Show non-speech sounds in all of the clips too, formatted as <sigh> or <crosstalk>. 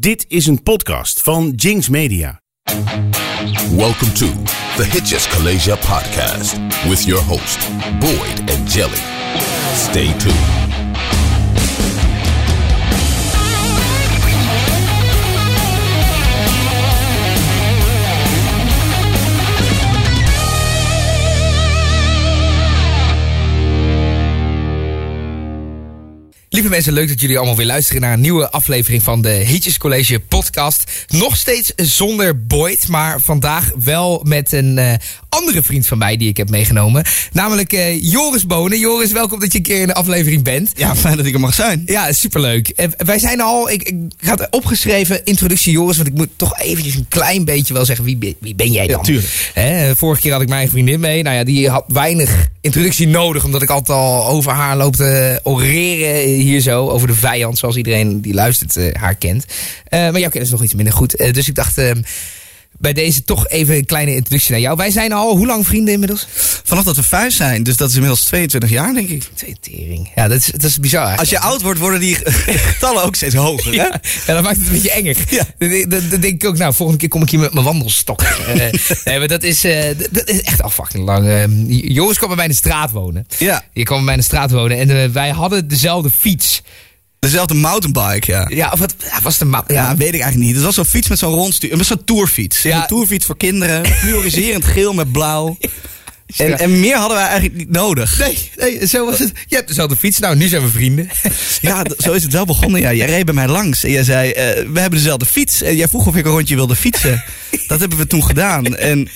Dit is een podcast van Jinx Media. Welcome to the Hitches Kalasia podcast with your host, Boyd and Jelly. Stay tuned. Lieve mensen, leuk dat jullie allemaal weer luisteren naar een nieuwe aflevering van de Hitjes College podcast. Nog steeds zonder Boyd, maar vandaag wel met een uh, andere vriend van mij die ik heb meegenomen. Namelijk uh, Joris Bonen. Joris, welkom dat je een keer in de aflevering bent. Ja, fijn dat ik er mag zijn. Ja, superleuk. Uh, wij zijn al, ik, ik had opgeschreven, introductie Joris, want ik moet toch eventjes een klein beetje wel zeggen, wie, wie ben jij dan? Ja, tuurlijk. Hè, vorige keer had ik mijn vriendin mee. Nou ja, die had weinig introductie nodig, omdat ik altijd al over haar loop te oreren hier zo. Over de vijand, zoals iedereen die luistert uh, haar kent. Uh, maar jouw kennis is nog iets minder goed. Uh, dus ik dacht ehm, bij deze toch even een kleine introductie naar jou. Wij zijn al hoe lang vrienden inmiddels? Vanaf dat we vijf zijn, dus dat is inmiddels 22 jaar, denk ik. Twee tering. Ja, dat is, dat is bizar. Eigenlijk. Als je oud wordt, worden die <laughs> getallen ook steeds hoger, hè? Ja, ja, dat maakt het een beetje enger. Ja. Dan, denk ik ook, nou, volgende keer kom ik hier met mijn wandelstok. uh, <laughs> nee, maar dat is, uh, dat is echt al fucking lang. Uh, Joris kwam bij mij in de straat wonen. Ja. Je kwam bij mij in de straat wonen en uh, wij hadden dezelfde fiets. Dezelfde mountainbike, ja. Ja, of wat ja, was de ja. ja, weet ik eigenlijk niet. Het was zo'n fiets met zo'n rondstuur. Met zo'n tourfiets. Ja. Een tourfiets voor kinderen. Fluoriserend <laughs> geel met blauw. En, en, meer hadden wij eigenlijk niet nodig. Nee, nee, zo was het. Je hebt dezelfde fiets, nou, nu zijn we vrienden. <laughs> Ja, zo is het wel begonnen. Ja, jij reed bij mij langs en jij zei, uh, we hebben dezelfde fiets. En jij vroeg of ik een rondje wilde fietsen. <laughs> Dat hebben we toen gedaan. En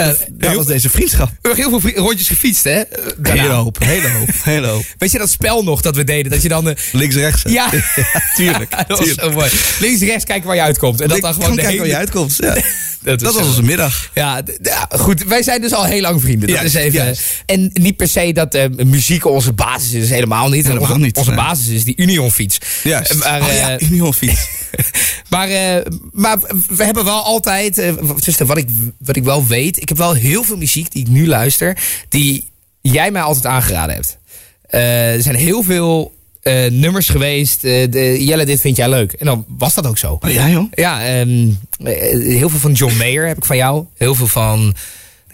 uh, dat was deze vriendschap. We hebben heel veel rondjes gefietst, hè? Daarna. Hele hoop, hele hoop, hele hoop. Weet je dat spel nog dat we deden? Dat je dan... Uh... Links-rechts. Ja. <laughs> ja. Tuurlijk. <laughs> dat was zo mooi. Links-rechts kijken waar je uitkomt. En dat dan gewoon kijken hele... waar je uitkomt, ja. <laughs> dat, dat was onze middag. Ja, ja, goed. Wij zijn dus al heel lang vrienden. Dat ja, is even, ja. En niet per se dat uh, muziek onze basis is. Helemaal niet. Helemaal onze, niet. Onze basis is die Unionfiets. Ja, maar, oh, ja Unionfiets. <laughs> maar, uh, maar we hebben wel altijd... Uh, wat, ik, wat ik wel weet... Ik heb wel heel veel muziek die ik nu luister... die jij mij altijd aangeraden hebt. Uh, er zijn heel veel uh, nummers geweest. Uh, de, Jelle, dit vind jij leuk. En dan was dat ook zo. Oh, ja, joh. Ja, um, heel veel van John Mayer heb ik van jou. Heel veel van...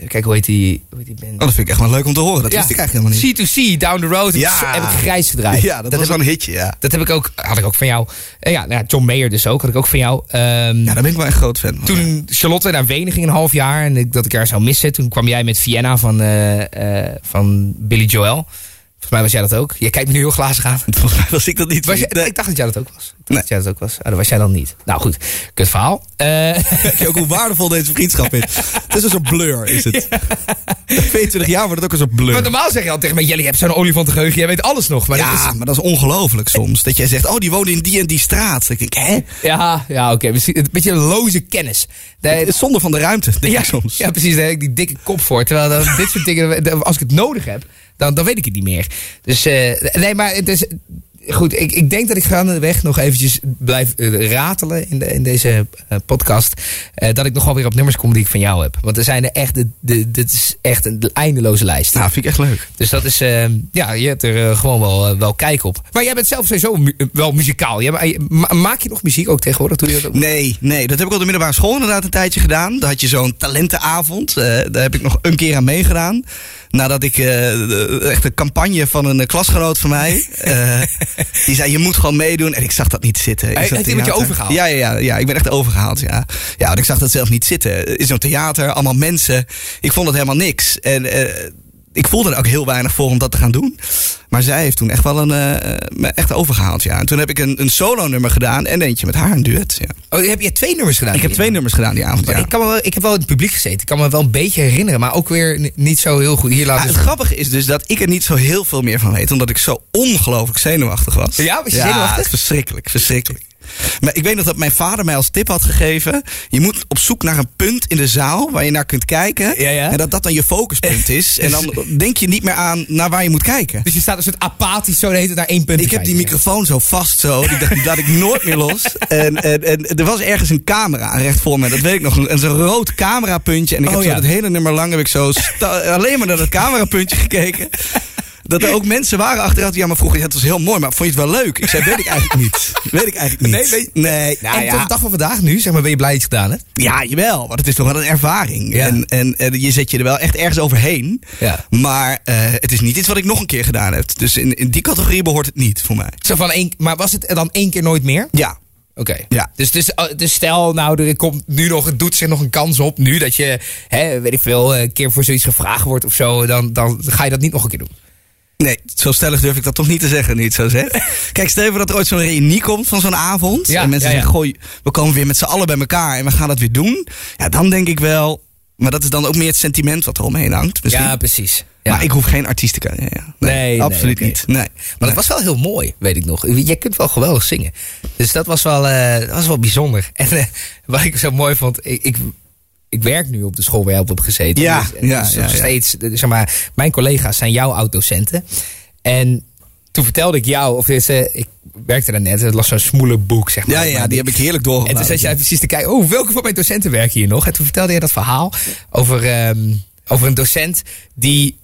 Kijk, hoe heet die, hoe heet die band? Oh, dat vind ik echt wel leuk om te horen. Dat ja. wist ik eigenlijk helemaal niet. C2C, Down the Road. Ja. Heb ik grijs gedraaid. Ja, dat, dat was wel een hitje, ja. Dat heb ik ook, had ik ook van jou. Uh, ja, nou, John Mayer dus ook, had ik ook van jou. Um, ja, daar ben ik wel een groot fan van. Toen Charlotte naar Wenen ging een half jaar en ik, dat ik haar zou missen. Toen kwam jij met Vienna van, uh, uh, van Billy Joel. Volgens mij was jij dat ook. Je kijkt me nu heel glazig aan. <laughs> Volgens mij was ik dat niet. Was je, nee. Ik dacht dat jij dat ook was. Ik dacht nee. dat jij dat ook was. Oh, dat was jij dan niet. Nou goed, kut verhaal. <laughs> Uh... Ook hoe waardevol deze vriendschap is. <laughs> Het is een soort blur, is het. Ja. 22 jaar wordt het ook een soort blur. Maar normaal zeg je al tegen mij, Jelly, je hebt zo'n olifantengeheugen, jij weet alles nog. Maar ja, dat is... maar dat is ongelooflijk soms. Dat jij zegt, oh, die wonen in die en die straat. Dan denk ik, hè? Ja, ja oké. Okay. Een beetje een loze kennis. De, Zonder van de ruimte, denk ja, ik soms. Ja, precies. Daar heb ik die dikke kop voor. Terwijl dit soort dingen, als ik het nodig heb, dan, dan weet ik het niet meer. Dus uh, nee, maar het is. Goed, ik, ik denk dat ik gaandeweg nog eventjes blijf uh, ratelen in, de, in deze uh, podcast. Uh, dat ik nog wel weer op nummers kom die ik van jou heb. Want er zijn er echt, dit is echt een eindeloze lijst. Nou, vind ik echt leuk. Dus dat is, ja, je hebt er gewoon wel, wel kijk op. Maar jij bent zelf sowieso mu wel muzikaal. Jij, maak je nog muziek ook tegenwoordig? Doe je dat ook? Nee, nee, dat heb ik op de middelbare school inderdaad een tijdje gedaan. Daar had je zo'n talentenavond. daar heb ik nog een keer aan meegedaan nadat ik uh, echt een campagne van een klasgenoot van mij. Uh, <laughs> die zei: Je moet gewoon meedoen. En ik zag dat niet zitten. Hij heeft iemand je overgehaald? Ja, ja, ja, ja, ik ben echt overgehaald. Ja, ja want ik zag dat zelf niet zitten. In zo'n theater, allemaal mensen. Ik vond het helemaal niks. En ik voelde er ook heel weinig voor om dat te gaan doen. Maar zij heeft toen echt wel een, uh, me echt overgehaald. Ja. En toen heb ik een, een solo-nummer gedaan en eentje met haar, een duet. Ja. Oh, heb je twee nummers gedaan? Ik heb twee nummers gedaan die avond. Ja. Ik, kan me wel, ik heb wel in het publiek gezeten. Ik kan me wel een beetje herinneren, maar ook weer niet zo heel goed. Hier laat ja, het grappige is dus dat ik er niet zo heel veel meer van weet, omdat ik zo ongelooflijk zenuwachtig was. Ja, was je ja, zenuwachtig? verschrikkelijk, verschrikkelijk. Maar ik weet nog dat mijn vader mij als tip had gegeven. Je moet op zoek naar een punt in de zaal waar je naar kunt kijken. Ja, ja. En dat dat dan je focuspunt is. <laughs> En dan denk je niet meer aan naar waar je moet kijken. Dus je staat een soort apathisch zo de hele naar één punt Ik heb die microfoon zo vast zo. Die dacht, die laat ik nooit meer los. <laughs> En, en, en er was ergens een camera recht voor me. Dat weet ik nog. Een zo'n rood camerapuntje. En ik heb oh, zo ja. het hele nummer lang heb ik zo alleen maar naar dat camerapuntje gekeken. Dat er ook mensen waren achteruit. Ja, maar vroeger, ja, het was heel mooi, maar vond je het wel leuk? Ik zei, weet ik eigenlijk niet. Weet ik eigenlijk niet. Nee, weet- nee. Nou, en ja. tot de dag van vandaag nu, zeg maar, ben je blij dat je het gedaan hebt? Ja, jawel, want het is toch wel een ervaring. Ja. En, en, en je zet je er wel echt ergens overheen. Ja. Maar eh, het is niet iets wat ik nog een keer gedaan heb. Dus in, in die categorie behoort het niet voor mij. Zo van één, maar was het dan één keer nooit meer? Ja, Oké. Ja. Dus, dus stel, nou, er komt nu nog, het doet zich nog een kans op. Nu dat je, hè, weet ik veel, een keer voor zoiets gevraagd wordt of zo. Dan, dan ga je dat niet nog een keer doen. Nee, zo stellig durf ik dat toch niet te zeggen, niet zo zeg. Kijk, stel even dat er ooit zo'n reunie komt van zo'n avond. Ja, en mensen ja, ja. zeggen, gooi, we komen weer met z'n allen bij elkaar en we gaan dat weer doen. Ja, dan denk ik wel, maar dat is dan ook meer het sentiment wat er omheen hangt. misschien. Ja, precies. Ja. Maar ik hoef geen artiest te kunnen. Ja, nee, absoluut niet. Nee. Maar Nee. dat was wel heel mooi, weet ik nog. Jij kunt wel geweldig zingen. Dus dat was wel, eh, dat was wel bijzonder. <laughs> En eh, wat ik zo mooi vond, ik, ik, ik werk nu op de school waar jij op hebt gezeten. Ja, dus, en ja, dus ja, nog ja. steeds, eh, zeg maar, mijn collega's zijn jouw oud-docenten. En toen vertelde ik jou, of is, eh, ik werkte daar net, het las zo'n smoele boek, zeg maar. Ja, ja, Maar die heb ik heerlijk En doorgelaten. toen zat jij precies te kijken, oh, welke van mijn docenten werken hier nog? En toen vertelde je dat verhaal over, ehm, over een docent die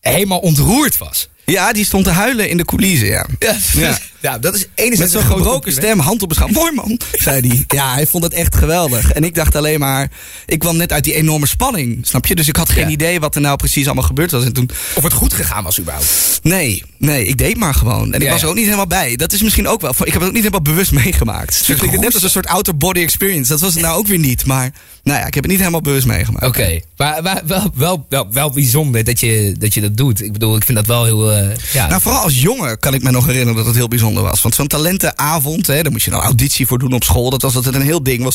helemaal ontroerd was. Ja, die stond te huilen in de coulissen, ja. Ja, Ja. Ja dat is enerzijds Met zo'n gebroken stem, hand op het. Mooi man, <laughs> zei hij. Ja, hij vond het echt geweldig. En ik dacht alleen maar, ik kwam net uit die enorme spanning, snap je? Dus ik had geen Ja. idee wat er nou precies allemaal gebeurd was. En toen, Of het goed gegaan was überhaupt. nee, nee, ik deed maar gewoon. En ik was er ook niet helemaal bij. Dat is misschien ook wel, ik heb het ook niet helemaal bewust meegemaakt. Dus ik net als een soort outer body experience. Dat was het nou ook weer niet. Maar, nou ja, ik heb het niet helemaal bewust meegemaakt. Oké, maar, maar wel, wel, wel, wel bijzonder dat je, dat je dat doet. Ik bedoel, ik vind dat wel heel... eh, ja, Nou, vooral als jongen kan ik me nog herinneren dat het heel bijzonder was. Want zo'n talentenavond, hè, daar moest je dan auditie voor doen op school. Dat was altijd een heel ding. Was,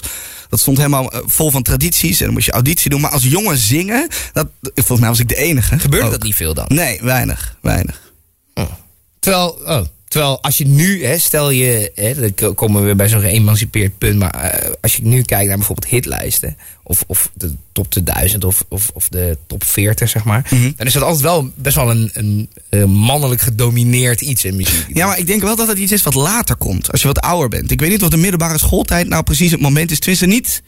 dat stond helemaal eh, vol van tradities. En dan moest je auditie doen. Maar als jongen zingen, dat, volgens mij was ik de enige. gebeurde ook. dat niet veel dan? Nee, weinig. Weinig. Terwijl, oh, terwijl als je nu, hè, stel je, hè, dan ko- komen we weer bij zo'n geëmancipeerd punt, maar eh, als je nu kijkt naar bijvoorbeeld hitlijsten, of, of de top 2000 of, of, of de top 40, zeg maar, Mhm. dan is dat altijd wel best wel een, een, eh, mannelijk gedomineerd iets in muziek. Ja, maar ik denk wel dat het iets is wat later komt. Als je wat ouder bent. Ik weet niet of de middelbare schooltijd nou precies het moment is. Tenminste niet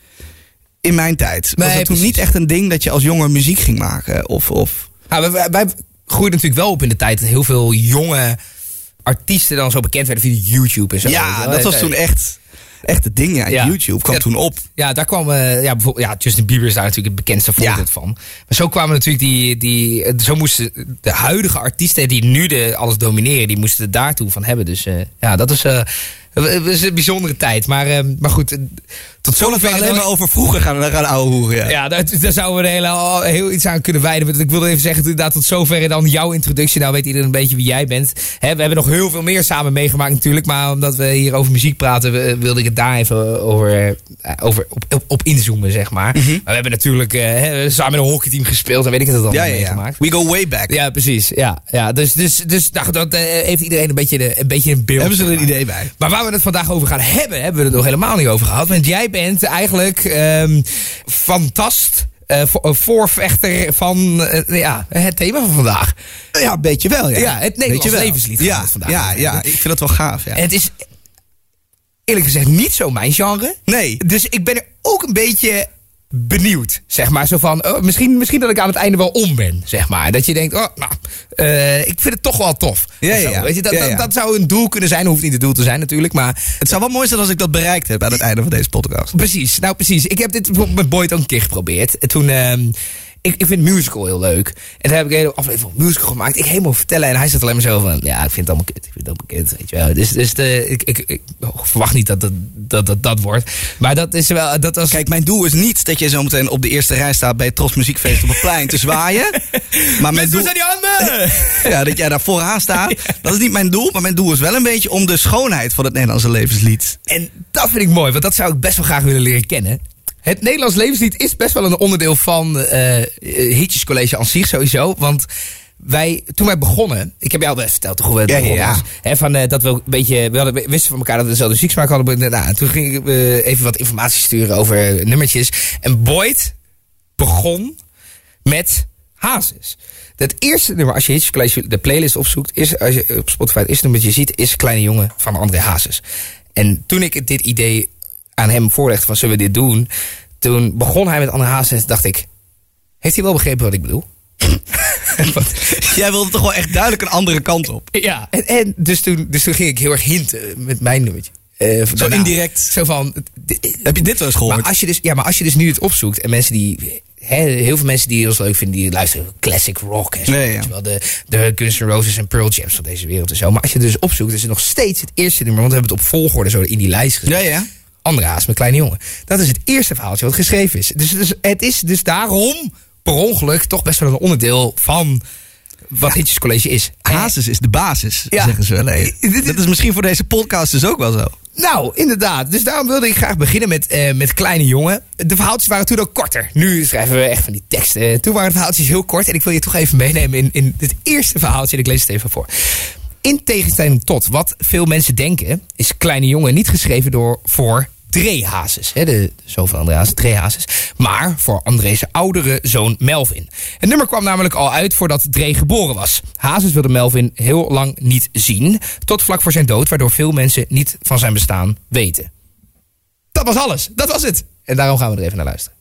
in mijn tijd. Was Nee, het toen niet echt een ding dat je als jongen muziek ging maken? Of, of... Nou, wij, wij, wij groeiden natuurlijk wel op in de tijd dat heel veel jonge artiesten dan zo bekend werden via YouTube en zo. Ja, dat was toen echt, echt het ding. Ja, Ja. YouTube kwam Ja. toen op. Ja, daar kwam eh, ja, bijvoorbeeld, ja, Justin Bieber is daar natuurlijk het bekendste voorbeeld van. Maar zo kwamen natuurlijk die, die, eh, zo moesten de huidige artiesten die nu de, alles domineren, die moesten het daartoe van hebben. Dus eh, ja, dat is, het is een bijzondere tijd. Maar, eh, maar goed, eh, tot Zullen we zover alleen maar over vroeger gaan, gaan ouwe hoeren? Ja. ja, daar, daar zouden we er heel, heel iets aan kunnen wijden. Ik wilde even zeggen, inderdaad, tot zover dan jouw introductie. Nou weet iedereen een beetje wie jij bent. We hebben nog heel veel meer samen meegemaakt natuurlijk. Maar omdat we hier over muziek praten, wilde ik het daar even over, eh, over op, op, op inzoomen, zeg maar. Maar we hebben natuurlijk eh, samen een hockeyteam gespeeld. En weet ik het allemaal Ja, ja, ja. meegemaakt. We go way back. Ja, precies. Ja, ja. Dus, dus, dus nou, dat eh, heeft iedereen een beetje, een beetje een beeld. Hebben ze er een idee bij? Maar waar we het vandaag over gaan hebben, hebben we het nog helemaal niet over gehad. Want jij bent eigenlijk ehm fantast. eh, eh, voorvechter van eh, ja, het thema van vandaag. Ja, een beetje wel. Ja, Ja, het Nederlands levenslied Ja, het vandaag ja, ja, ik vind dat wel gaaf. Ja. En het is eerlijk gezegd niet zo mijn genre. Nee. Dus ik ben er ook een beetje benieuwd. Zeg maar zo van, oh, misschien, misschien dat ik aan het einde wel om ben. Zeg maar. Dat je denkt, oh, nou, eh, ik vind het toch wel tof. Ja, ja, ja. Weet je, dat, dat, zou een doel kunnen zijn. Hoeft niet het doel te zijn natuurlijk. Maar Het zou wel mooi zijn als ik dat bereikt heb aan het einde van deze podcast. Precies, nou precies. Ik heb dit bijvoorbeeld met Boyd ook een keer geprobeerd. En toen, ehm, ik, ik vind musical heel leuk. En toen heb ik een hele aflevering van musical gemaakt. Ik helemaal vertellen en hij zat alleen maar zo van, ja, ik vind het allemaal kut. Ik vind het allemaal kut, weet je wel. Dus, dus de, ik, ik, ik verwacht niet dat het, dat, dat dat wordt. Maar dat is wel, dat was... Kijk, mijn doel is niet dat je zometeen op de eerste rij staat bij het Tros Muziekfeest op het plein te zwaaien. <laughs> Maar mijn doel, zijn die handen? <laughs> ja, dat jij daar vooraan staat, <laughs> dat is niet mijn doel. Maar mijn doel is wel een beetje om de schoonheid van het Nederlandse levenslied. En dat vind ik mooi, want dat zou ik best wel graag willen leren kennen. Het Nederlands levenslied is best wel een onderdeel van eh Hitjes College aan zich sowieso. Want wij, toen wij begonnen, ik heb jou wel verteld hoe we het Ja, ja, begonnen van, eh, dat we een beetje, we, hadden, wisten van elkaar dat we dezelfde muzieksmaak hadden. Nou, en toen gingen we even wat informatie sturen over nummertjes. En Boyd begon met Hazes. Het eerste nummer, als je Hitjes College de playlist opzoekt, is, als je op Spotify het eerste nummer dat je ziet, is Kleine Jongen van André Hazes. En toen ik dit idee aan hem voorlegde van zullen we dit doen, toen begon hij met André Hazes en dacht ik, heeft hij wel begrepen wat ik bedoel? <laughs> Jij wilde toch wel echt duidelijk een andere kant op. Ja, en, en dus, toen, dus toen ging ik heel erg hinten met mijn nummertje. Eh, Zo daarna. indirect. Zo van. Heb je dit wel eens gehoord? Maar als je dus, ja, maar als je dus nu het opzoekt en mensen die. Hè, heel veel mensen die ons leuk vinden, die luisteren classic rock en zo. Ja, wel, de, de Guns N' Roses en Pearl Jams van deze wereld en zo. Maar als je het dus opzoekt, is het nog steeds het eerste nummer. Want we hebben het op volgorde zo in die lijst gezet. Ja, ja. Andere haas met kleine jongen. Dat is het eerste verhaaltje wat geschreven is. Dus, dus het is dus daarom per ongeluk toch best wel een onderdeel van wat Hitjes College is. Hazes is de basis, Ja. zeggen ze wel. <laughs> Dat is misschien voor deze podcast dus ook wel zo. Nou, inderdaad. Dus daarom wilde ik graag beginnen met, eh, met Kleine Jongen. De verhaaltjes waren toen ook korter. Nu schrijven we echt van die teksten. Eh, Toen waren de verhaaltjes heel kort. En ik wil je toch even meenemen in, in het eerste verhaaltje. En ik lees het even voor. In tegenstelling tot wat veel mensen denken... is Kleine Jongen niet geschreven door, voor Dre Hazes. Hè, de zoon van André Hazes. Maar voor André's oudere zoon Melvin. Het nummer kwam namelijk al uit voordat Dre geboren was. Hazes wilde Melvin heel lang niet zien. Tot vlak voor zijn dood, waardoor veel mensen niet van zijn bestaan weten. Dat was alles. Dat was het. En daarom gaan we er even naar luisteren.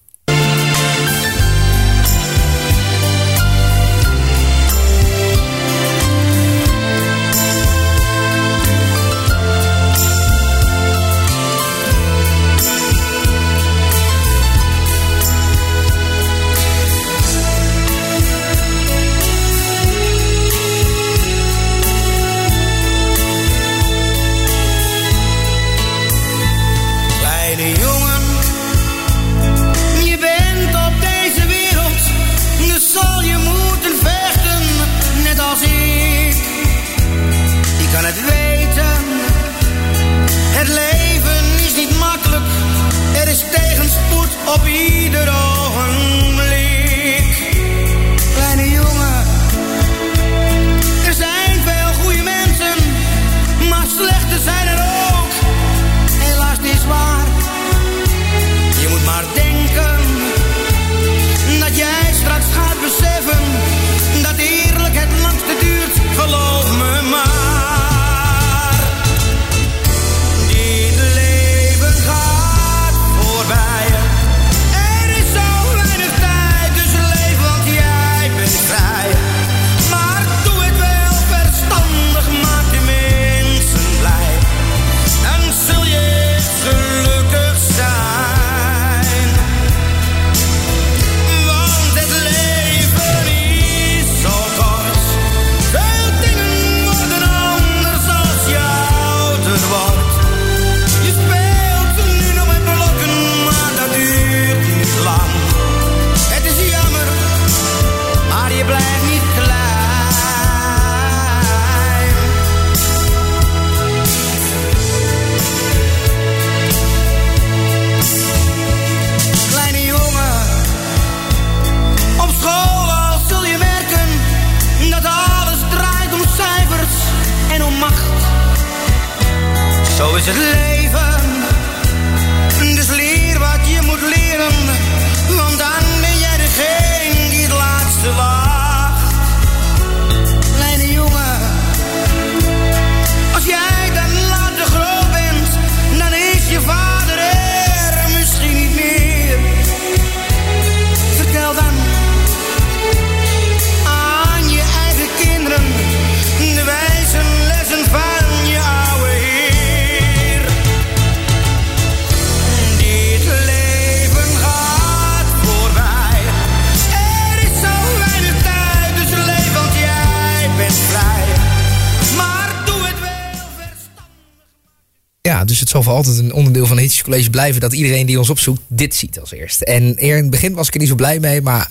Altijd een onderdeel van Hitjes College blijven dat iedereen die ons opzoekt dit ziet als eerste. En eer in het begin was ik er niet zo blij mee, maar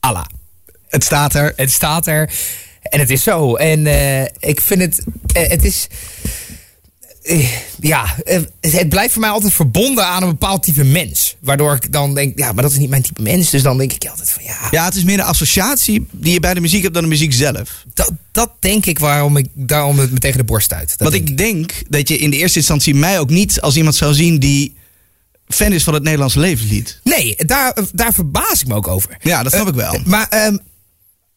Allah. Het staat er. Het staat er en het is zo. En eh, ik vind het, eh, het is, eh, ja, het blijft voor mij altijd verbonden aan een bepaald type mens. Waardoor ik dan denk, ja, maar dat is niet mijn type mens. Dus dan denk ik altijd van, ja, Ja, het is meer een associatie die je bij de muziek hebt dan de muziek zelf. dat, dat denk ik waarom ik daarom het me tegen de borst uit. Want ik denk dat je in de eerste instantie mij ook niet als iemand zou zien die fan is van het Nederlandse levenslied. Nee, daar, daar verbaas ik me ook over. Ja, dat snap ik wel. Maar ehm,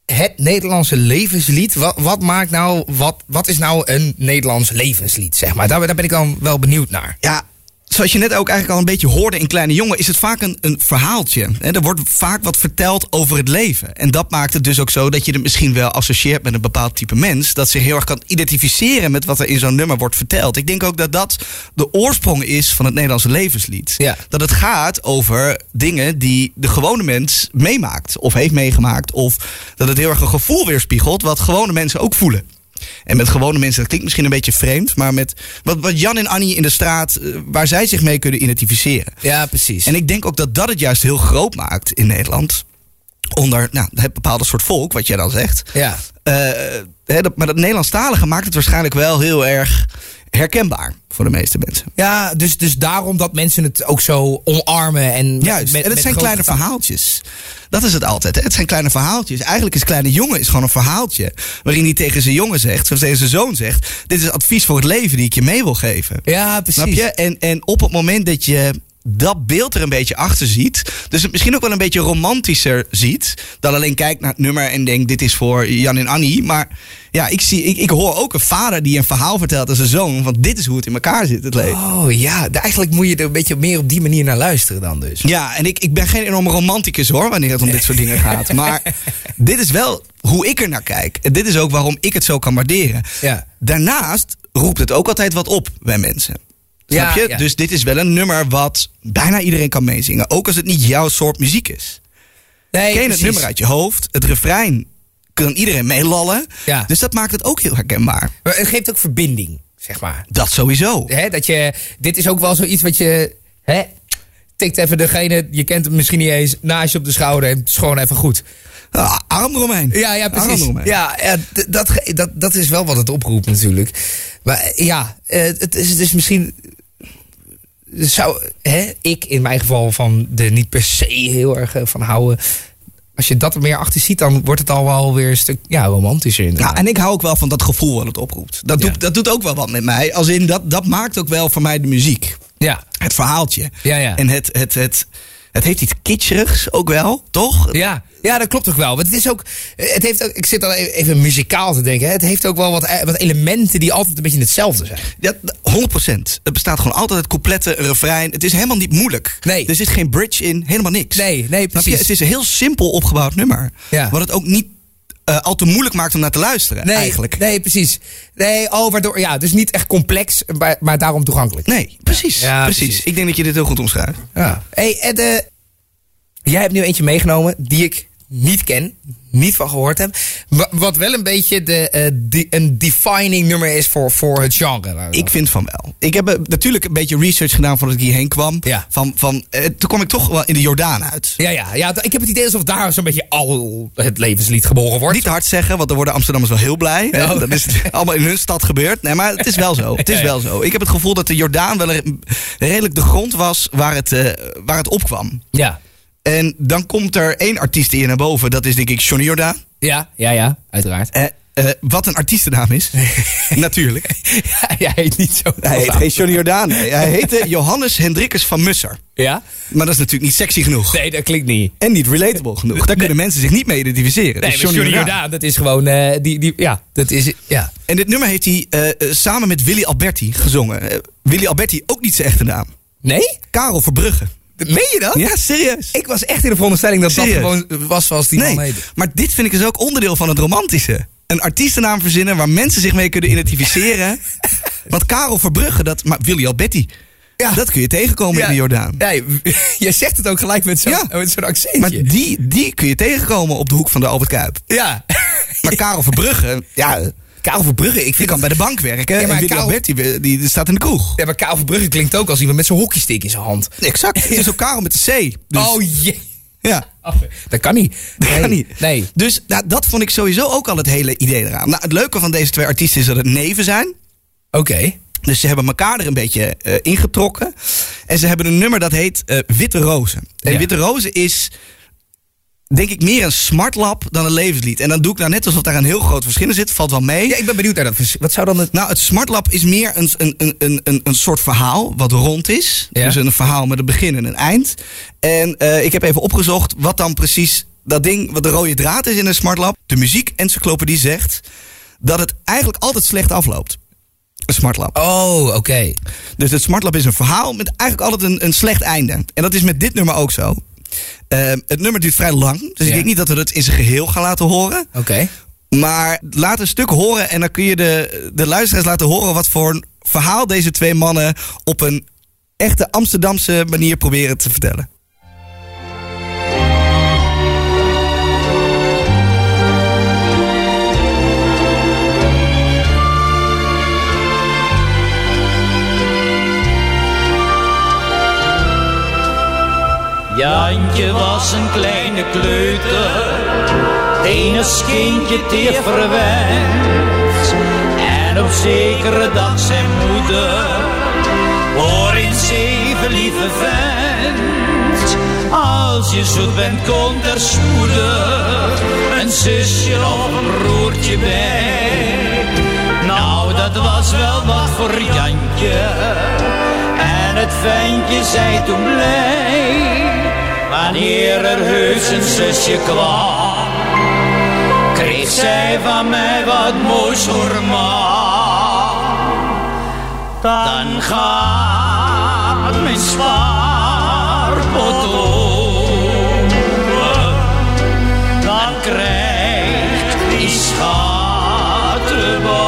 het Nederlandse levenslied, wat, wat maakt nou, wat, wat is nou een Nederlands levenslied, zeg maar? Daar, daar ben ik dan wel benieuwd naar. Ja, zoals je net ook eigenlijk al een beetje hoorde in Kleine Jongen, is het vaak een, een verhaaltje. Er wordt vaak wat verteld over het leven. En dat maakt het dus ook zo dat je het misschien wel associeert met een bepaald type mens. Dat zich heel erg kan identificeren met wat er in zo'n nummer wordt verteld. Ik denk ook dat dat de oorsprong is van het Nederlandse levenslied. Ja. Dat het gaat over dingen die de gewone mens meemaakt of heeft meegemaakt. Of dat het heel erg een gevoel weerspiegelt wat gewone mensen ook voelen. En met gewone mensen, dat klinkt misschien een beetje vreemd, maar met wat, wat Jan en Annie in de straat, eh, waar zij zich mee kunnen identificeren. Ja, precies. En ik denk ook dat dat het juist heel groot maakt in Nederland. Onder nou, het bepaalde soort volk, wat jij dan zegt. ja. Eh, hè, dat, maar dat Nederlandstalige maakt het waarschijnlijk wel heel erg herkenbaar voor de meeste mensen. Ja, dus, dus daarom dat mensen het ook zo omarmen. En Juist, met- en het zijn kleine verhaaltjes. Dat is het altijd. Hè? Het zijn kleine verhaaltjes. Eigenlijk is Kleine Jongen is gewoon een verhaaltje. Waarin hij tegen zijn jongen zegt, of tegen zijn zoon zegt... dit is advies voor het leven die ik je mee wil geven. Ja, precies. Snap je? En, en op het moment dat je dat beeld er een beetje achter ziet... dus het misschien ook wel een beetje romantischer ziet... dan alleen kijkt naar het nummer en denkt... dit is voor Jan en Annie. Maar ja, ik, zie, ik, ik hoor ook een vader die een verhaal vertelt aan zijn zoon... van dit is hoe het in elkaar zit, het leven. Oh ja, eigenlijk moet je er een beetje meer op die manier naar luisteren dan dus. Ja, en ik, ik ben geen enorme romanticus hoor, wanneer het om dit soort dingen gaat. Maar <laughs> dit is wel hoe ik er naar kijk. En dit is ook waarom ik het zo kan waarderen. Ja. Daarnaast roept het ook altijd wat op bij mensen. Snap je? Dus dit is wel een nummer wat bijna iedereen kan meezingen. Ook als het niet jouw soort muziek is. Nee, Ken het nummer uit je hoofd? Het refrein kan iedereen meelallen. Ja. Dus dat maakt het ook heel herkenbaar. Maar het geeft ook verbinding, zeg maar. Dat sowieso. Hè, dat je, dit is ook wel zoiets wat je. Hè, tikt even degene, je kent hem misschien niet eens, naast je op de schouder. En het is gewoon even goed. Ah, arm eromheen. Ja, ja, precies. Ja, ja dat, dat, dat is wel wat het oproept natuurlijk. Maar ja, eh, het is, het is misschien... Zou hè, ik in mijn geval van de niet per se heel erg eh, van houden... Als je dat er meer achter ziet, dan wordt het al wel weer een stuk ja, romantischer inderdaad. Ja, en ik hou ook wel van dat gevoel wat het oproept. Dat, Ja. doet, dat doet ook wel wat met mij. Als in, dat, dat maakt ook wel voor mij de muziek. ja. Het verhaaltje. Ja, ja. En het, het, het, het heeft iets kitscherigs ook wel, toch? Ja, ja, dat klopt ook wel. Want het is ook, het heeft ook, ik zit al even, even muzikaal te denken. hè. Het heeft ook wel wat, eh, wat elementen die altijd een beetje hetzelfde zijn. Ja, 100%. Het bestaat gewoon altijd het complete refrein. Het is helemaal niet moeilijk. Nee. Er zit geen bridge in, helemaal niks. Nee, nee, precies. Het is een heel simpel opgebouwd nummer. Ja. Wat het ook niet eh, al te moeilijk maakt om naar te luisteren, Nee, eigenlijk. nee, precies. Nee, oh, waardoor, ja, dus niet echt complex, maar, maar daarom toegankelijk. Nee, precies, Ja, precies. precies. Ik denk dat je dit heel goed omschrijft. Ja. Hey, Ed, eh, jij hebt nu eentje meegenomen die ik niet ken, niet van gehoord heb. wa- Wat wel een beetje de, eh, een defining nummer is voor, voor het genre. Ik vind van wel. Ik heb eh, natuurlijk een beetje research gedaan voordat ik hierheen kwam. Ja. Van, van, eh, toen kwam ik toch wel in de Jordaan uit. Ja, ja, ja, ik heb het idee alsof daar zo'n beetje al het levenslied geboren wordt. Niet te hard zeggen, want dan worden Amsterdammers wel heel blij. hè. Oh. Dat is <laughs> allemaal in hun stad gebeurd. Nee, maar het is wel zo. Het is wel zo. Ik heb het gevoel dat de Jordaan wel redelijk de grond was waar het, waar het opkwam. Ja. En dan komt er één artiest hier naar boven. Dat is denk ik Johnny Jordaan. Ja, ja, ja, uiteraard. Eh, eh, wat een artiestennaam is. <laughs> Natuurlijk. Ja, jij heet niet zo. Hij heet geen Johnny Jordaan. nee. Hij heette Johannes Hendrikus van Musser. Ja? Maar dat is natuurlijk niet sexy genoeg. Nee, dat klinkt niet. En niet relatable genoeg. Daar kunnen mensen zich niet mee identificeren. Nee, Dus maar Johnny Jordaan. Jordaan, dat is gewoon, eh, die, die, ja, dat is, ja. En dit nummer heeft hij eh, eh, samen met Willy Alberti gezongen. Eh, Willy Alberti, ook niet zijn echte naam. Nee? Karel Verbrugge. Meen je dat? Ja, serieus. Ik was echt in de veronderstelling dat Serieus? dat gewoon was zoals die man nee, heette. maar dit vind ik dus ook onderdeel van het romantische. Een artiestennaam verzinnen waar mensen zich mee kunnen identificeren. <laughs> Want Karel Verbrugge, dat, maar Willy Alberti, Ja. dat kun je tegenkomen in de Jordaan. Ja, je, <laughs> zegt het ook gelijk met zo'n Ja. met accentje. Maar die, die kun je tegenkomen op de hoek van de Albert Kuip. ja. Maar Karel Verbrugge, ja, Karel Verbrugge, ik vind kan bij de bank werken. Ja, maar Karel- Alberti, die, die staat in de kroeg. Ja, maar Karel Verbrugge klinkt ook als iemand met zo'n hockeystick in zijn hand. Exact. Het is ook Karel met de C. Dus, oh jee. ja. <laughs> Dat kan niet. Dat nee. kan niet. Nee. Dus nou, dat vond ik sowieso ook al het hele idee eraan. Nou, het leuke van deze twee artiesten is dat het neven zijn. Oké. Dus ze hebben elkaar er een beetje eh, ingetrokken. En ze hebben een nummer dat heet eh, Witte Rozen. En Ja. Witte Rozen is, denk ik, meer een smartlap dan een levenslied. En dan doe ik nou net alsof daar een heel groot verschil in zit. Valt wel mee. Ja, ik ben benieuwd naar dat. vers- Wat zou dan het... Nou, het smartlap is meer een, een, een, een, een, een soort verhaal wat rond is. Ja. Dus een verhaal met een begin en een eind. En eh, ik heb even opgezocht wat dan precies dat ding, wat de rode draad is in een smartlap. De muziekencyclopedie zegt dat het eigenlijk altijd slecht afloopt. Een smartlap. Oh, oké. Dus het smartlap is een verhaal met eigenlijk altijd een, een slecht einde. En dat is met dit nummer ook zo. Ehm, het nummer duurt vrij lang. Dus ik denk niet dat we het in zijn geheel gaan laten horen. Oké. Maar laat een stuk horen en dan kun je de, de luisteraars laten horen wat voor een verhaal deze twee mannen op een echte Amsterdamse manier proberen te vertellen. Jantje was een kleine kleuter, enig kindje teer verwend. En op zekere dag zijn moeder, hoor eens even lieve vent. Als je zoet bent, komt er spoedig een zusje of een broertje bij. Nou, dat was wel wat voor Jantje. En het ventje zei toen blij, wanneer er heus een zusje kwam, kreeg zij van mij wat moois voor man. Dan gaat mijn spaarpot open, dan krijgt die schattenband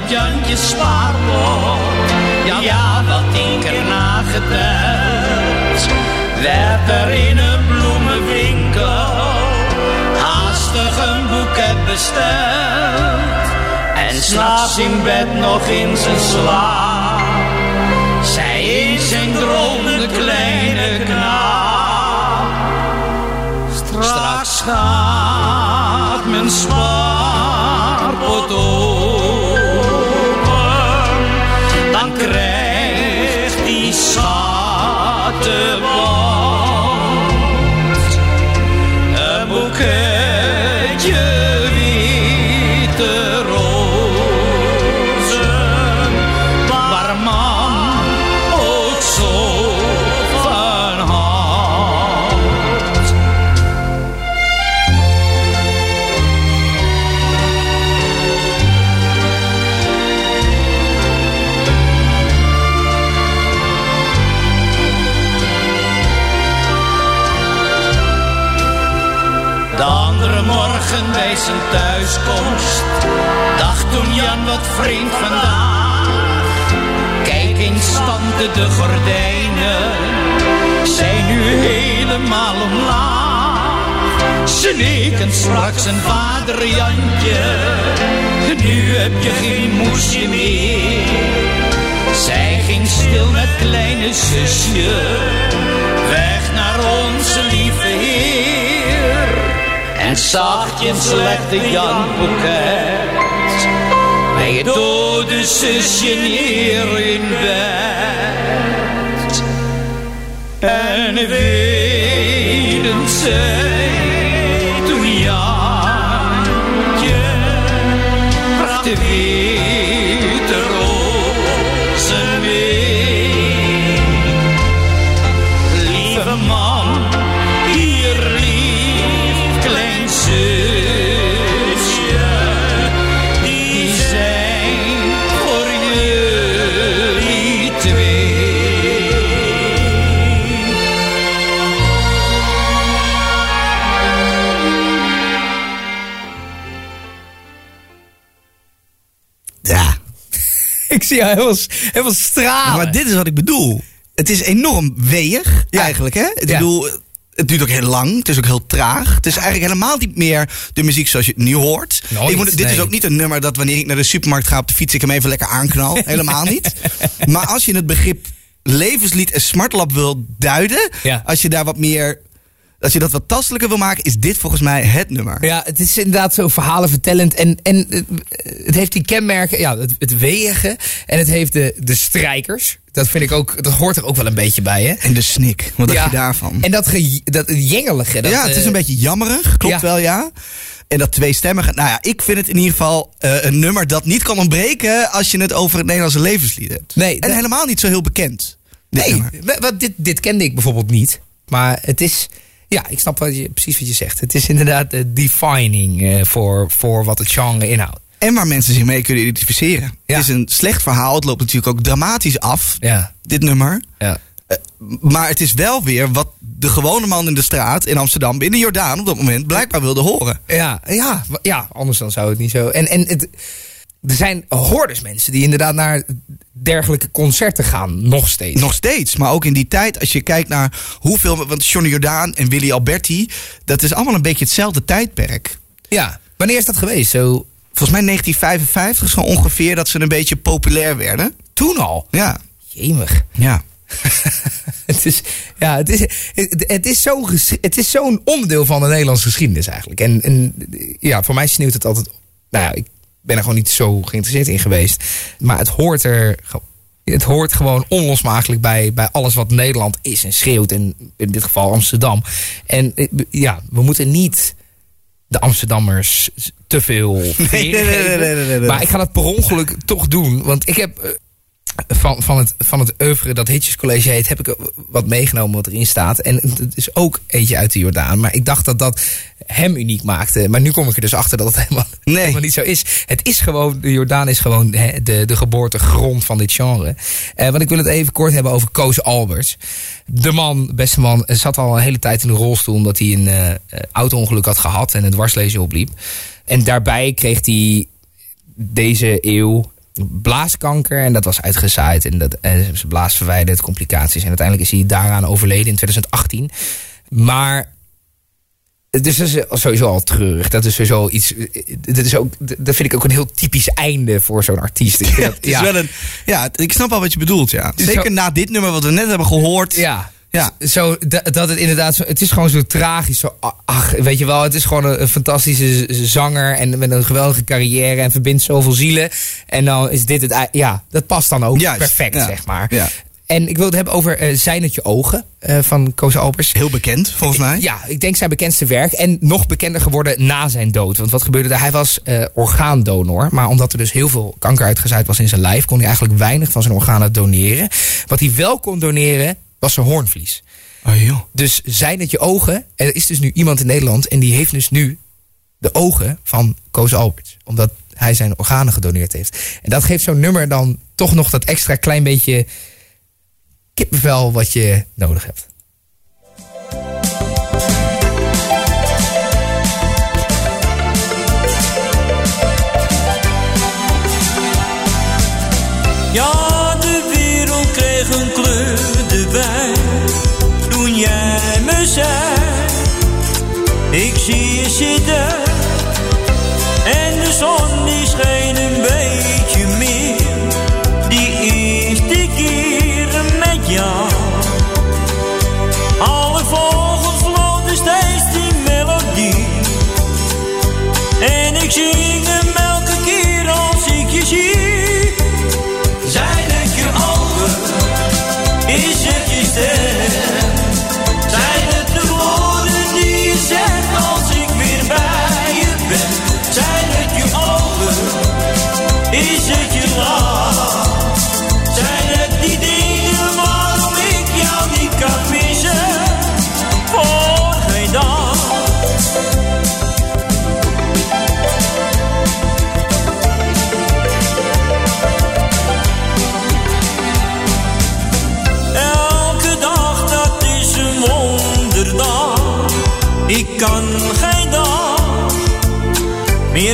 het Jantje spaarpot, ja, ja, wat tien keer nageteld. Werd er in een bloemenwinkel haastig een boeket besteld. En s'nachts in bed nog in zijn slaap. Zij in zijn droom de kleine knaap. Straks gaat mijn spaarpot open. Zachtjes legde Jan boeket bij het dode zusje neer in bed. En weden zij <laughs> Jou helemaal, helemaal stralen. maar dit is wat ik bedoel. Het is enorm weeg, Ja. eigenlijk. Hè? Ik Ja. bedoel, het duurt ook heel lang. Het is ook heel traag. Het is eigenlijk helemaal niet meer de muziek zoals je het nu hoort. Nooit, ik moet, dit is ook niet een nummer dat wanneer ik naar de supermarkt ga op de fiets... ik hem even lekker aanknal. <laughs> helemaal niet. Maar als je het begrip levenslied en smartlap wil duiden... Ja. als je daar wat meer... Als je dat wat tastelijker wil maken, is dit volgens mij het nummer. Ja, het is inderdaad zo verhalenvertellend. En, en eh, het heeft die kenmerken, ja, het, het weeige. En het heeft de, de strijkers. Dat vind ik ook, dat hoort er ook wel een beetje bij, hè? En de snik, wat dacht Ja. je daarvan? En dat, ge, dat jengelige. Dat, ja, het is eh, een beetje jammerig, klopt ja. wel, ja. En dat tweestemmige, nou ja, ik vind het in ieder geval eh, een nummer dat niet kan ontbreken als je het over het Nederlandse levenslied hebt. Nee, en dat- helemaal niet zo heel bekend. dit Nee, wat, dit, dit kende ik bijvoorbeeld niet. Maar het is, ja, ik snap wat je, precies wat je zegt. Het is inderdaad defining eh, voor, voor wat het genre inhoudt. En waar mensen zich mee kunnen identificeren. Ja. Het is een slecht verhaal, het loopt natuurlijk ook dramatisch af, Ja, dit nummer. ja. Eh, maar het is wel weer wat de gewone man in de straat in Amsterdam, binnen Jordaan op dat moment, blijkbaar wilde horen. Ja, ja, ja, anders dan zou het niet zo. En, en het, er zijn hordes mensen die inderdaad naar dergelijke concerten gaan, nog steeds. Nog steeds, maar ook in die tijd, als je kijkt naar hoeveel. Want Johnny Jordaan en Willy Alberti, dat is allemaal een beetje hetzelfde tijdperk. Ja, wanneer is dat geweest? Zo, Volgens mij 1955 is gewoon ongeveer dat ze een beetje populair werden. toen al. Ja. Jemig. Ja. <laughs> het is, ja, het is, het, het is zo'n ges- het is zo'n onderdeel van de Nederlandse geschiedenis eigenlijk. En, en ja, voor mij sneeuwt het altijd. Nou ja, ik ben er gewoon niet zo geïnteresseerd in geweest. Maar het hoort er. Het hoort gewoon onlosmakelijk bij, bij alles wat Nederland is en schreeuwt. En in dit geval Amsterdam. En eh, ja, we moeten niet de Amsterdammers te veel nee, nee, nee, geven. nee, nee, nee, nee. Maar ik ga dat per ongeluk toch doen. Want ik heb eh, van, van, het, van het oeuvre dat Hitjes College heet, heb ik wat meegenomen wat erin staat. En het is ook eentje uit de Jordaan. Maar ik dacht dat dat hem uniek maakte. Maar nu kom ik er dus achter dat het helemaal, <laughs> Nee. helemaal niet zo is. Het is gewoon, de Jordaan is gewoon hè, de, de geboortegrond van dit genre. Eh, want ik wil het even kort hebben over Koos Alberts. De man, beste man, zat al een hele tijd in de rolstoel omdat hij een eh, auto-ongeluk had gehad en het dwarslezen opliep. En daarbij kreeg hij deze eeuw blaaskanker. En dat was uitgezaaid. En dat, en zijn blaas verwijderd, complicaties. En uiteindelijk is hij daaraan overleden in 2018. Maar. Dus dat is sowieso al treurig. Dat is sowieso iets. Dat, is ook, dat vind ik ook een heel typisch einde voor zo'n artiest. Ik <laughs> dat- Het is wel een, ja, ik snap wel wat je bedoelt, ja. Zeker Zo- na dit nummer wat we net hebben gehoord. Ja. Ja. Zo, dat, het inderdaad zo, het is gewoon zo tragisch. Zo, ach, weet je wel, het is gewoon een, een fantastische zanger en met een geweldige carrière en verbindt zoveel zielen. En dan is dit het, ja, dat past dan ook Juist, perfect, ja. zeg maar. Ja. En ik wil het hebben over eh Zijn het je ogen eh, van Koos Alpers. Heel bekend, volgens mij. Ja, ik denk zijn bekendste werk. En nog bekender geworden na zijn dood. Want wat gebeurde er? Hij was eh, orgaandonor. Maar omdat er dus heel veel kanker uitgezaaid was in zijn lijf... kon hij eigenlijk weinig van zijn organen doneren. Wat hij wel kon doneren, was zijn hoornvlies. Oh joh. Dus zijn het je ogen? Er is dus nu iemand in Nederland... en die heeft dus nu de ogen van Koos Alberts. Omdat hij zijn organen gedoneerd heeft. En dat geeft zo'n nummer dan toch nog dat extra klein beetje... kippenvel wat je nodig hebt. Ik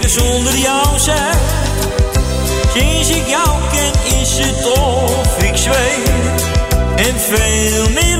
zonder jou zijn. Sinds ik jou ken is het of ik zweef en veel meer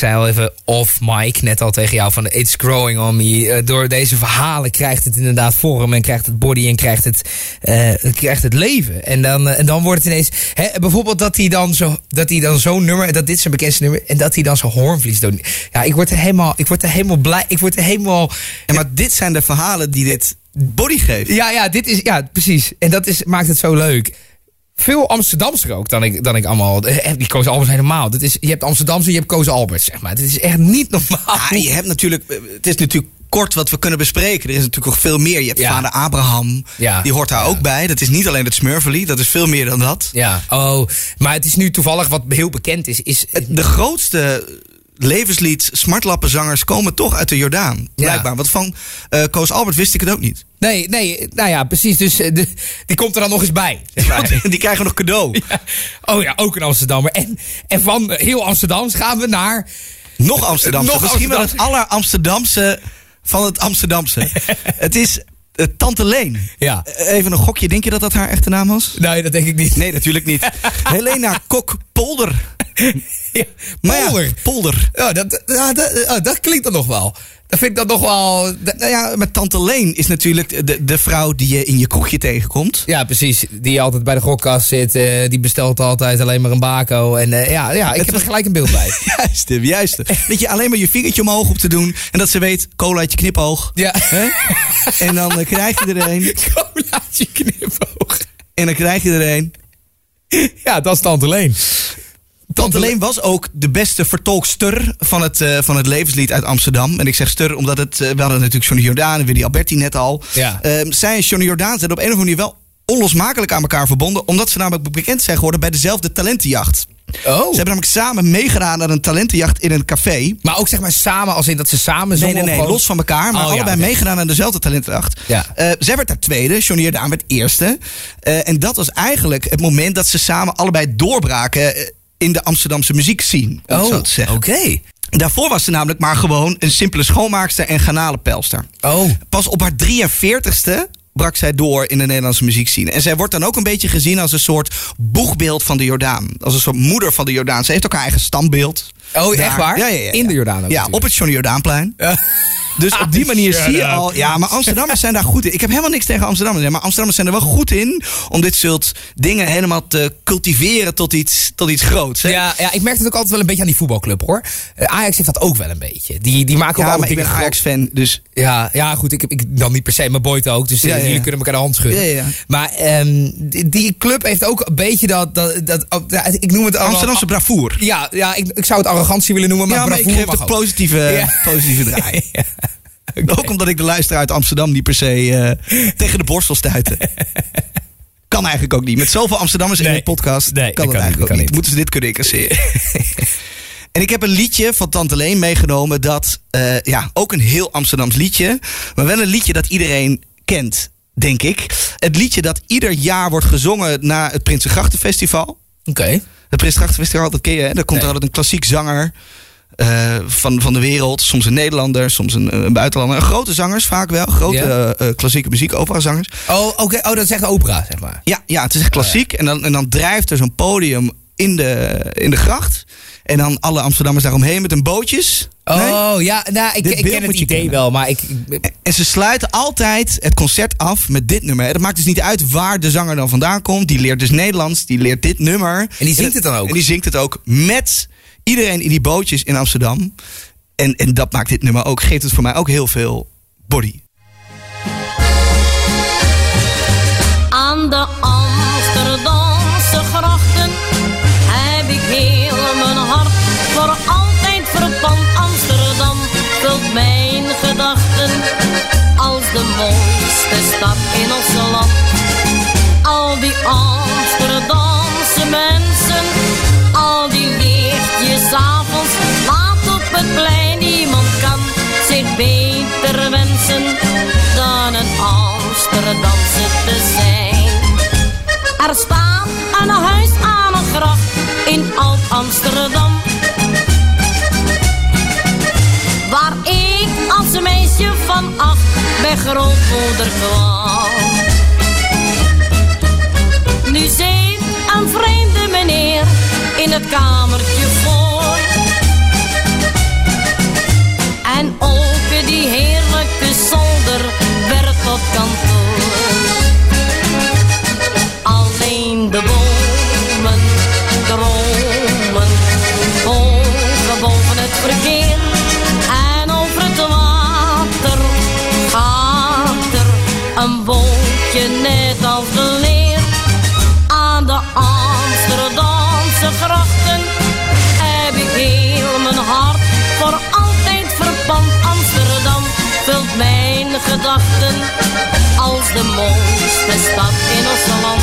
zei al even off mic, net al tegen jou van It's growing on me. Eh, door deze verhalen krijgt het inderdaad vorm en krijgt het body en krijgt het, eh, krijgt het leven. En dan, eh, en dan wordt het ineens, hè, bijvoorbeeld dat hij dan zo, dat hij dan zo'n nummer, dat dit zijn bekendste nummer, en dat hij dan zo'n hoornvlies doet. Ja, ik word er helemaal, ik word er helemaal blij, ik word er helemaal, Ja, maar dit zijn de verhalen die dit body geeft. ja, ja, dit is, ja, precies. En dat is, maakt het zo leuk. Veel Amsterdamser ook dan ik, dan ik allemaal. eh, Die Koos Alberts helemaal. Dat is, je hebt Amsterdamse, je hebt Koos Alberts, zeg maar. Het is echt niet normaal. Ja, je hebt natuurlijk, eh, het is natuurlijk kort wat we kunnen bespreken. Er is natuurlijk nog veel meer. Je hebt Ja. vader Abraham, Ja. die hoort daar ook bij. Dat is niet alleen het smurfeli, dat is veel meer dan dat. Ja, oh. Maar het is nu toevallig wat heel bekend is. is De grootste levenslied smartlappenzangers komen toch uit de Jordaan. Blijkbaar. Want van eh, Koos Albert wist ik het ook niet. nee, nee, nou ja, precies. Dus eh, de, die komt er dan nog eens bij. Zeg maar. <laughs> Die krijgen nog cadeau. <laughs> Ja. Oh ja, ook een Amsterdammer. En, en van eh, heel Amsterdams gaan we naar. Nog Amsterdamse. Nog Misschien wel het aller Amsterdamse van het Amsterdamse. <laughs> het is eh, Tante Leen. Ja. Eh, Even een gokje. Denk je dat dat haar echte naam was? Nee, dat denk ik niet. Nee, natuurlijk niet. <laughs> Helena Kok Polder. Ja, Maar ja, Polder. Polder. Ja, dat, ja, dat, dat klinkt dan nog wel. Dat vind ik dan nog wel. dat- Nou ja, met Tante Leen is natuurlijk de, de vrouw die je in je kroegje tegenkomt. Ja, precies. Die altijd bij de gokkast zit. eh, die bestelt altijd alleen maar een bako. En eh, ja, ja, ik heb er gelijk een beeld bij. <laughs> Juist, hem, juist. hem. Dat je alleen maar je vingertje omhoog op te doen. En dat ze weet, cola uit je knipoog. Ja. Hè? En dan eh, krijg je er een. <laughs> Colaatje knipoog. En dan krijg je er een. Ja, dat is Tante Leen. Tante Leen was ook de beste vertolkster van het, eh, van het levenslied uit Amsterdam. En ik zeg stur omdat het, eh, we hadden natuurlijk Johnny Jordaan en Willy Alberti net al. Ja. Ehm, zij en Johnny Jordaan zijn op een of andere manier wel onlosmakelijk aan elkaar verbonden. Omdat ze namelijk bekend zijn geworden bij dezelfde talentenjacht. Oh. Ze hebben namelijk samen meegedaan aan een talentenjacht in een café. Maar ook zeg maar samen, als in dat ze samen zongen nee, nee, los van elkaar. Maar Oh, allebei meegedaan aan dezelfde talentenjacht. Ja. Eh, zij werd daar tweede, Johnny Jordaan werd eerste. En dat was eigenlijk het moment dat ze samen allebei doorbraken in de Amsterdamse muziekscene. Oh, oké. Daarvoor was ze namelijk maar gewoon een simpele schoonmaakster en garnalenpelster. Oh. Pas op haar 43ste brak zij door in de Nederlandse muziekscene. En zij wordt dan ook een beetje gezien als een soort boegbeeld van de Jordaan. Als een soort moeder van de Jordaan. Ze heeft ook haar eigen standbeeld. Oh, echt waar? Ja, ja, ja, ja. In de Jordaan ook Ja, natuurlijk. op het Johnny Jordaanplein. <laughs> Dus op die manier zie je al. Ja, maar Amsterdammers zijn daar goed in. Ik heb helemaal niks tegen Amsterdammers. Maar Amsterdammers zijn er wel goed in om dit soort dingen helemaal te cultiveren tot iets, tot iets groots. Hè? Ja, ja, ik merk het ook altijd wel een beetje aan die voetbalclub hoor. Eh, Ajax heeft dat ook wel een beetje. Die, die maken ook Ja, alle maar ik ben. Ajax-fan, dus Ja, ja, goed. Ik, ik dan niet per se, mijn Boyd ook. Dus eh, Ja, ja, ja. jullie kunnen elkaar de hand schudden. Ja, ja, ja. Maar ehm, die, die club heeft ook een beetje dat... dat, dat ik noem het Amsterdamse bravoer. Ja, ja ik, ik zou het arrogantie willen noemen, maar ja, maar ik geef ook. positieve, Ja. positieve draai. <laughs> Ja. Ook omdat ik de luisteraar uit Amsterdam niet per se eh, tegen de borstel stuiten. <laughs> Kan eigenlijk ook niet. Met zoveel Amsterdammers in de podcast Nee, kan dat het niet, eigenlijk dat ook niet. niet. Moeten ze dit kunnen incasseren. <laughs> en ik heb een liedje van Tante Leen meegenomen. Dat, eh, ja, ook een heel Amsterdams liedje. Maar wel een liedje dat iedereen kent, denk ik. Het liedje dat ieder jaar wordt gezongen na het Prinsengrachtenfestival. Oké. Het Prinsengrachtenfestival, dat ken je, hè? Daar komt er altijd een klassiek zanger. eh, van, van de wereld. Soms een Nederlander, soms een, een buitenlander. Grote zangers vaak wel. Grote eh, eh, klassieke muziek, operazangers. Oh, oké. Oh, dat is echt opera, zeg maar. Ja, ja, het is echt klassiek. En, dan, en dan drijft er zo'n podium in de, in de gracht. En dan alle Amsterdammers daaromheen met hun bootjes. Nee? Oh, ja. Nou, ik, Dit ik ken het idee kennen. wel, maar ik... ik- En ze sluiten altijd het concert af met dit nummer. Het maakt dus niet uit waar de zanger dan vandaan komt. Die leert dus Nederlands, die leert dit nummer. En die zingt het dan ook? En die zingt het ook met iedereen in die bootjes in Amsterdam. En, en dat maakt dit nummer ook, geeft het voor mij ook heel veel body. Aan de mooiste stad in ons land. Al die Amsterdamse mensen, al die lichtjes avonds, laat op het plein. Niemand kan zich beter wensen dan een Amsterdamse te zijn. Er staat een huis aan een gracht in Oud-Amsterdam. Waar ik als meisje van acht bij grootmoeder kwam. Nu zit een vreemde meneer in het kamertje voor. En ook die heerlijke zolder werd tot kantoor. Mijn gedachten als de mooiste stad in ons land.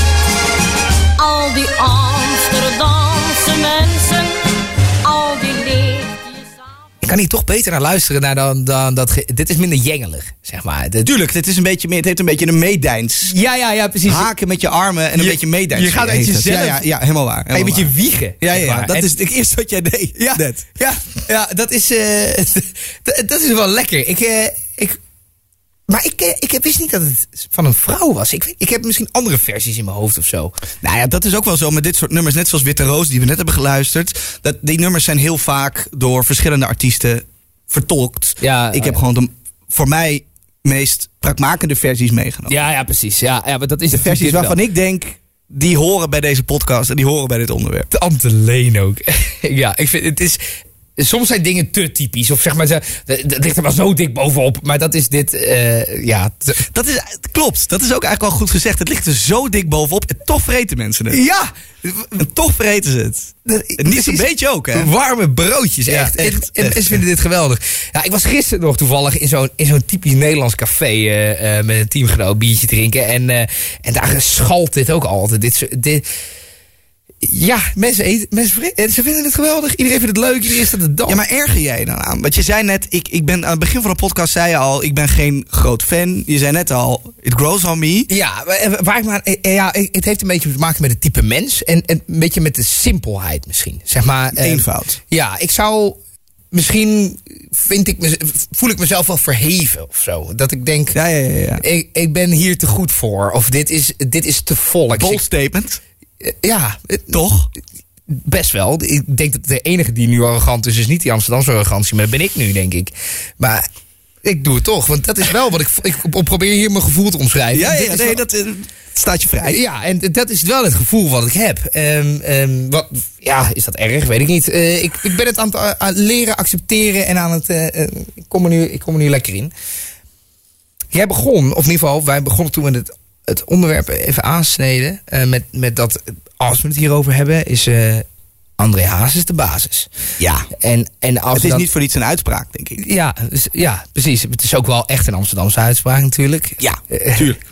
Al die Amsterdamse mensen, al die Ik kan hier toch beter naar luisteren naar dan, dan dat... ge- Dit is minder jengelig, zeg maar. Dit- Tuurlijk, het, is een beetje, meer- het heeft een beetje een meedijns. Ja, ja, ja, precies. Haken met je armen en een Je- beetje meedijns. je gaat uit jezelf- Ja, ja, ja, helemaal waar. Ga je helemaal met je waar. wiegen. Ja, ja, dat En- is het eerste wat jij deed. Ja, Net. ja, ja, dat is, eh, <laughs> dat, dat is wel lekker. Ik, eh, ik, maar ik, eh, ik wist niet dat het van een vrouw was. Ik, ik heb misschien andere versies in mijn hoofd of zo. Nou ja, dat is ook wel zo met dit soort nummers. Net zoals Witte Roos, die we net hebben geluisterd. Dat, die nummers zijn heel vaak door verschillende artiesten vertolkt. Ja, ik heb ja. gewoon de voor mij meest spraakmakende versies meegenomen. Ja, ja, precies. Ja, ja, maar dat is De versies waarvan ik denk, die horen bij deze podcast en die horen bij dit onderwerp. De ook. <laughs> ja, ik vind het is. Soms zijn dingen te typisch. Of zeg maar, ze- dat ligt er wel zo dik bovenop. Maar dat is dit, eh, ja. te- Dat is, klopt, dat is ook eigenlijk wel goed gezegd. Het ligt er zo dik bovenop en toch vreten mensen het. ja! En toch vreten ze het. En niet zo'n beetje ook, hè? Warme broodjes, Ja, echt. echt, en, echt. mensen vinden dit geweldig. Ja, ik was gisteren nog toevallig in zo'n, in zo'n typisch Nederlands café eh, eh, met een teamgenoot biertje drinken. En, en daar schalt dit ook altijd. Dit, dit, ja, mensen eten, mensen en ze vinden het geweldig. Iedereen vindt het leuk, iedereen staat te dansen. Ja, maar erger jij dan aan? Want je zei net, ik, ik ben aan het begin van de podcast zei je al, ik ben geen groot fan. Je zei net al, it grows on me. Ja, maar- waar ik maar, eh, ja, het heeft een beetje te maken met het type mens. En en een beetje met de simpelheid misschien. Zeg maar, eh, Eenvoud. Ja, ik zou. Misschien vind ik me, voel ik mezelf wel verheven of zo. Dat ik denk. Ja, ja, ja. ja. Ik, ik ben hier te goed voor. Of dit is, dit is te volks. Bold statement, eh, ja, toch? best wel. Ik denk dat de enige die nu arrogant is, is niet die Amsterdamse arrogantie. Maar dat ben ik nu, denk ik. Maar ik doe het toch. Want dat is wel wat ik. Ik probeer hier mijn gevoel te omschrijven. Ja, ja, nee, wel- dat eh, staat je vrij. ja, en dat is wel het gevoel wat ik heb. Ehm, wat, ja, is dat erg? Weet ik niet. Eh, ik, ik ben het aan het eh, aan het leren accepteren en aan het. ik, kom er nu, ik kom er nu lekker in. Jij begon, of in ieder geval, wij begonnen toen we het, het onderwerp even aansneden. eh, met, met dat, als we het hierover hebben, is eh André Hazes de basis. Ja. En, en als Het is niet voor niets een uitspraak, denk ik. Ja, dus- ja, precies. Het is ook wel echt een Amsterdamse uitspraak natuurlijk. Ja, tuurlijk.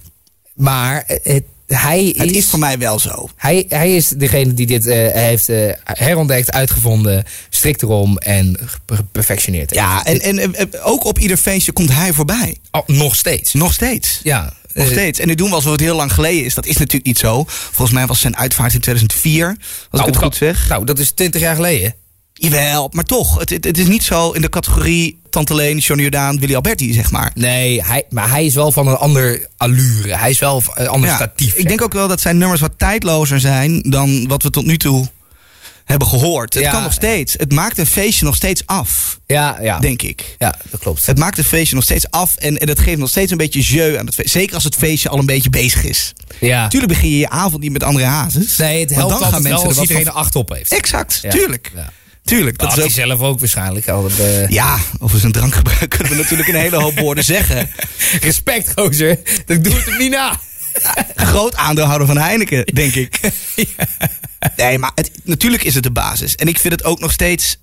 Maar eh, het, hij Het is voor mij wel zo. hij, hij is degene die dit heeft herontdekt, uitgevonden, strikt erom en geperfectioneerd. Ja, en, en, eh, ook op ieder feestje komt hij voorbij. Oh, nog steeds. Nog steeds. Ja. Nog eh, steeds. En nu doen we alsof het heel lang geleden is. Dat is natuurlijk niet zo. Volgens mij was zijn uitvaart in 2004. Als nou, ik het goed zeg. Nou, dat is 20 jaar geleden. Jawel, maar toch. Het, het, het is niet zo in de categorie Tante Leen, Johnny Jordaan, Willy Alberti, zeg maar. Nee, hij, maar hij is wel van een ander allure. Hij is wel een ander Ja, statief. ik denk ook wel dat zijn nummers wat tijdlozer zijn dan wat we tot nu toe hebben gehoord. Het Ja. kan nog steeds. Het maakt een feestje nog steeds af, Ja, ja. denk ik. Ja, dat klopt. Het maakt een feestje nog steeds af en, en het geeft nog steeds een beetje jeu aan het feest. Zeker als het feestje al een beetje bezig is. Ja. Natuurlijk begin je je avond niet met andere hazes. Nee, het helpt dan gaan altijd wel mensen als er wat iedereen er acht op heeft. Exact, Ja. tuurlijk. Ja. Tuurlijk. Dat Dat is hij ook... zelf ook waarschijnlijk. Al het, eh, Ja, over zijn drankgebruik kunnen we natuurlijk een hele hoop woorden zeggen. <laughs> Respect, gozer. Dat doe het hem niet na. <laughs> Groot aandeelhouder van Heineken, denk ik. <laughs> Nee, maar het, natuurlijk is het de basis. En ik vind het ook nog steeds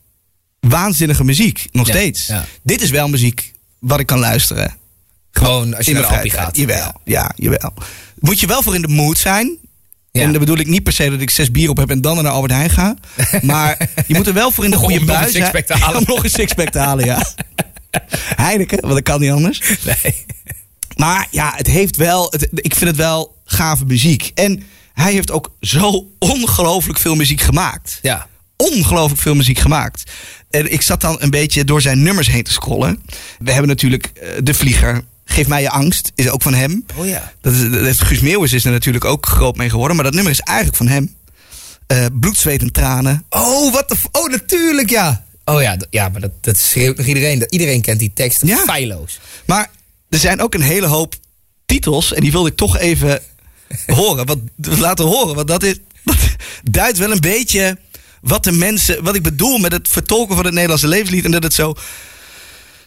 waanzinnige muziek. Nog Ja, steeds. ja. Dit is wel muziek wat ik kan luisteren. Gewoon als je in naar de appie gaat. Jawel, ja. jawel. Moet je wel voor in de mood zijn. Ja. En dan bedoel ik niet per se dat ik zes bier op heb en dan naar Albert Heijn ga. <laughs> Maar je moet er wel voor in de Om goede een bui zijn. Om nog een sixpack te halen, ja. <laughs> Heineken, want dat kan niet anders. Nee. Maar ja, het heeft wel, het, ik vind het wel gave muziek. En hij heeft ook zo ongelooflijk veel muziek gemaakt. Ja. Ongelooflijk veel muziek gemaakt. En ik zat dan een beetje door zijn nummers heen te scrollen. We hebben natuurlijk eh, De Vlieger. Geef mij je angst, is ook van hem. Oh ja. Dat is, dat Guus Meeuwis is er natuurlijk ook groot mee geworden. Maar dat nummer is eigenlijk van hem. Eh, bloed, zweet en tranen. Oh, wat de... Oh, natuurlijk, ja. Oh ja, ja maar dat, dat schreeuwt nog iedereen. Dat- Iedereen kent die tekst. Ja. Feilloos. Maar er zijn ook een hele hoop titels. En die wilde ik toch even horen. Wat, laten horen. Want dat, is, dat duidt wel een beetje wat de mensen. Wat ik bedoel met het vertolken van het Nederlandse levenslied. En dat het zo.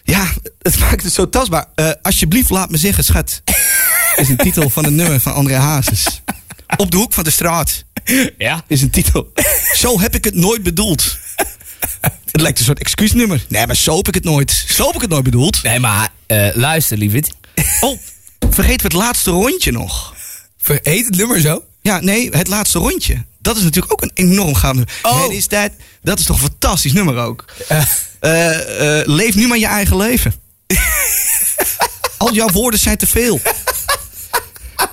Ja, het maakt het zo tastbaar. Eh, alsjeblieft, laat me zeggen, schat. Is een titel van een nummer van André Hazes. Op de hoek van de straat Ja. is een titel. Zo heb ik het nooit bedoeld. Het lijkt een soort excuusnummer. Nee, maar zo heb ik het nooit. Zo heb ik het nooit bedoeld. Nee, maar eh, luister, lieverd. Oh, vergeten we het laatste rondje nog. Heet het nummer zo? Ja, nee, het laatste rondje. Dat is natuurlijk ook een enorm gaaf nummer. Oh. Het is tijd. Dat is toch een fantastisch nummer ook. Eh. Eh, eh, leef nu maar je eigen leven. <laughs> Al jouw woorden zijn te veel.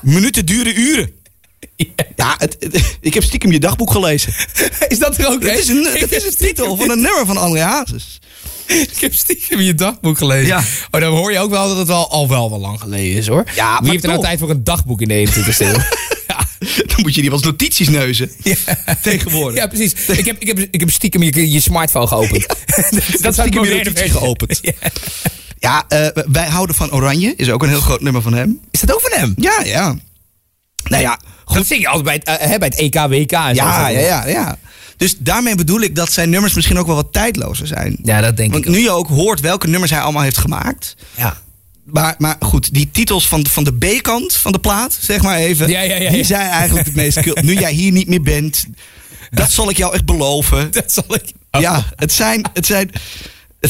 Minuten duren uren. Ja, het, het- ik heb stiekem je dagboek gelezen. Is dat er ook? Het is een, het is een titel van een nummer van André Hazes. <laughs> Ik heb stiekem je dagboek gelezen. Ja. Oh, dan hoor je ook wel dat het wel, al wel wel lang geleden is, hoor. Ja, Wie heeft er nou tijd voor een dagboek in de 21ste eeuw? <laughs> ja. Dan moet je die wel als notities neuzen. <laughs> Tegenwoordig. Ja, precies. Ik heb, ik heb, ik heb stiekem je, je smartphone geopend. Dat zou stiekem ik je moderne notitie versie. geopend. Ja. Ja, eh, wij houden van Oranje. Is ook een heel groot nummer van hem. Is dat ook van hem? Ja, ja. Nou ja, Dat zing je altijd bij het, eh, bij het EK, WK en zo. Ja, ja, ja, ja. Dus daarmee bedoel ik dat zijn nummers misschien ook wel wat tijdlozer zijn. Ja, dat denk Want ik nu je ook hoort welke nummers hij allemaal heeft gemaakt. Ja. Maar, maar goed, die titels van, van de B-kant van de plaat, zeg maar even. Ja, ja, ja, Die zijn eigenlijk het meest... Nu jij hier niet meer bent, dat zal ik jou echt beloven. <laughs> Dat zal ik... Ja, het zijn... Het zijn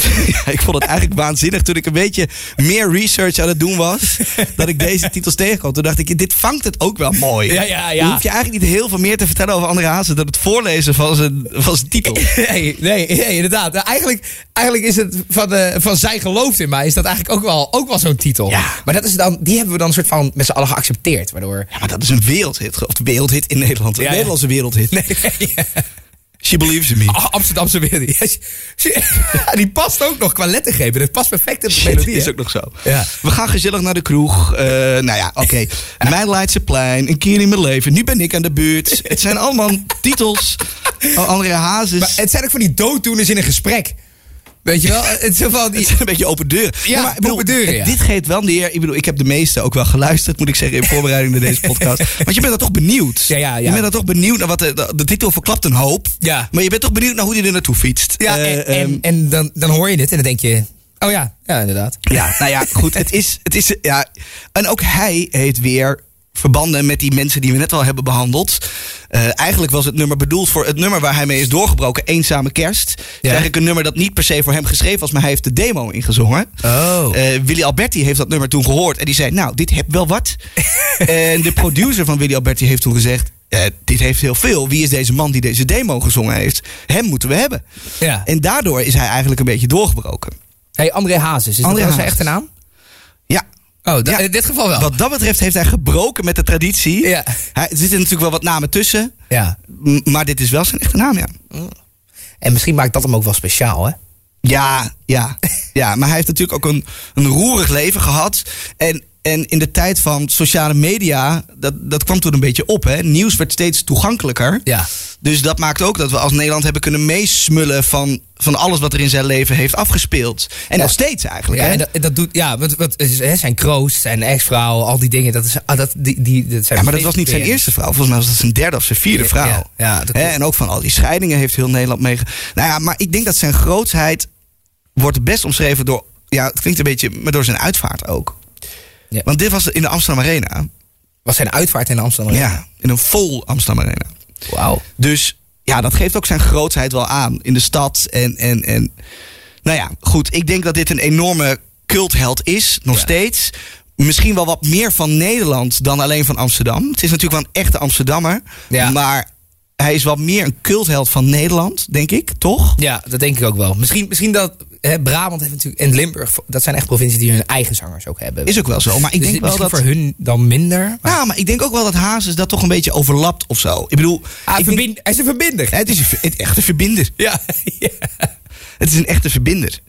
<laughs> ja, ik vond het eigenlijk waanzinnig toen ik een beetje meer research aan het doen was. Dat ik deze titels tegenkwam. Toen dacht ik, dit vangt het ook wel mooi. Ja, ja, ja. Dan hoef je eigenlijk niet heel veel meer te vertellen over André Hazes dan het voorlezen van zijn, van zijn titel. <laughs> Nee, nee, nee, inderdaad. Nou, Eigenlijk, eigenlijk is het van, de, van Zij gelooft in mij, is dat eigenlijk ook wel, ook wel zo'n titel. Ja. Maar dat is dan, die hebben we dan een soort van met z'n allen geaccepteerd. Waardoor... Ja, maar dat is een wereldhit. Of de wereldhit in Nederland. Een Ja. Nederlandse wereldhit. Nee, ja. <laughs> She believes in me. Ah, Amsterdamse wereld. <laughs> Ja, <laughs> die past ook nog qua lettergrepen. Dat past perfect in de Shit, melodie. is hè? ook nog zo. Ja. We gaan gezellig naar de kroeg. Eh, nou ja, oké. <laughs> Mijn Leidseplein, een keer in mijn leven. Nu ben ik aan de beurt. Het zijn allemaal titels. Oh, André Hazes. Maar het zijn ook van die dooddoeners in een gesprek. Weet je wel? <laughs> Het is van die... Een beetje open deuren. Ja, maar bedoel, open ja. Dit geeft wel neer. Ik bedoel, ik heb de meeste ook wel geluisterd, moet ik zeggen, in voorbereiding naar deze <laughs> podcast. Want je bent dan toch benieuwd. Ja, ja, ja. Je bent dan toch benieuwd naar wat de, de, de titel verklapt een hoop. Ja. Maar je bent toch benieuwd naar hoe hij er naartoe fietst. Ja, Eh, en, ehm, en, en dan, dan hoor je dit en dan denk je... Oh ja, ja inderdaad. Ja, nou ja, goed. Het is, het is, ja. En ook hij heeft weer verbanden met die mensen die we net al hebben behandeld. Eh, eigenlijk was het nummer bedoeld voor het nummer waar hij mee is doorgebroken, Eenzame Kerst. Het is eigenlijk een nummer dat niet per se voor hem geschreven was, maar hij heeft de demo ingezongen. Oh. Eh, Willy Alberti heeft dat nummer toen gehoord en die zei, nou, dit heb wel wat. <laughs> en de producer van Willy Alberti heeft toen gezegd, eh, dit heeft heel veel. Wie is deze man die deze demo gezongen heeft? Hem moeten we hebben. Ja. En daardoor is hij eigenlijk een beetje doorgebroken. Hey, André Hazes, is André dat zijn echte naam? Oh, Ja. in dit geval wel. Wat dat betreft heeft hij gebroken met de traditie. Ja. Hij, er zitten natuurlijk wel wat namen tussen. Ja. Maar dit is wel zijn echte naam, ja. En misschien maakt dat hem ook wel speciaal, hè? Ja, ja, <laughs> ja. Maar hij heeft natuurlijk ook een, een roerig leven gehad. En, en in de tijd van sociale media, dat, dat kwam toen een beetje op. Hè? Nieuws werd steeds toegankelijker. Ja. Dus dat maakt ook dat we als Nederland hebben kunnen meesmullen van, van alles wat er in zijn leven heeft afgespeeld. En nog steeds eigenlijk. Ja, hè? en dat, dat doet, ja, wat, wat hè, zijn kroost, zijn ex-vrouw, al die dingen. Dat is, ah, dat, die, die, dat zijn Ja, maar dat was niet zijn eerste vrouw. Volgens mij was dat zijn derde of zijn vierde vrouw. ja, Hè, en ook van al die scheidingen heeft heel Nederland meege... Nou ja, maar ik denk dat zijn grootsheid wordt best omschreven door... Ja, het klinkt een beetje, maar door zijn uitvaart ook. Ja. Want dit was in de Amsterdam Arena. Was zijn uitvaart in Amsterdam? Ja, in een vol Amsterdam Arena. Wauw. Dus ja, dat geeft ook zijn grootheid wel aan in de stad. En, en, en nou ja, goed. Ik denk dat dit een enorme cultheld is, nog Ja. steeds. Misschien wel wat meer van Nederland dan alleen van Amsterdam. Het is natuurlijk wel een echte Amsterdammer. Ja. Maar hij is wat meer een cultheld van Nederland, denk ik, toch? Ja, dat denk ik ook wel. Misschien, misschien dat hè, Brabant heeft natuurlijk en Limburg, dat zijn echt provincies die hun eigen zangers ook hebben. Is ook wel zo. Maar ik Dus denk wel dat. voor hun dan minder. Maar, Ja, maar ik denk ook wel dat Hazes dat toch een beetje overlapt of zo. Ik bedoel, ah, ik denk- verbind- hij is een verbinder. het is een, het echte verbinder. Ja, <laughs> ja. Het is een echte verbinder.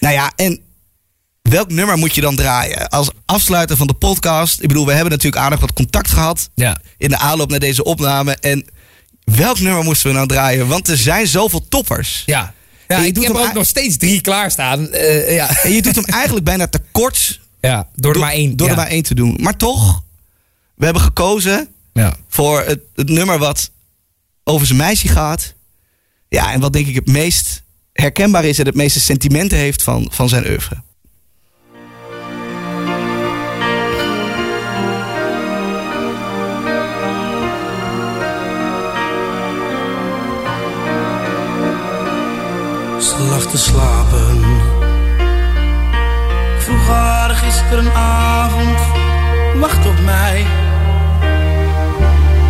Nou ja, en welk nummer moet je dan draaien? Als afsluiter van de podcast. Ik bedoel, we hebben natuurlijk aardig wat contact gehad. Ja. In de aanloop naar deze opname. En welk nummer moesten we nou draaien? Want er zijn zoveel toppers. Ja, ja En je ik doet heb er hem ook nog steeds drie klaarstaan. Eh ja. En je doet hem eigenlijk bijna tekort. ja, door er maar één. door ja. er maar één te doen. Maar toch, we hebben gekozen Ja. voor het, het nummer wat over zijn meisje gaat. Ja, en wat denk ik het meest herkenbaar is en het meeste sentimenten heeft van, van zijn oeuvre. Ze lag te slapen. Ik vroeg haar gisterenavond, wacht op mij.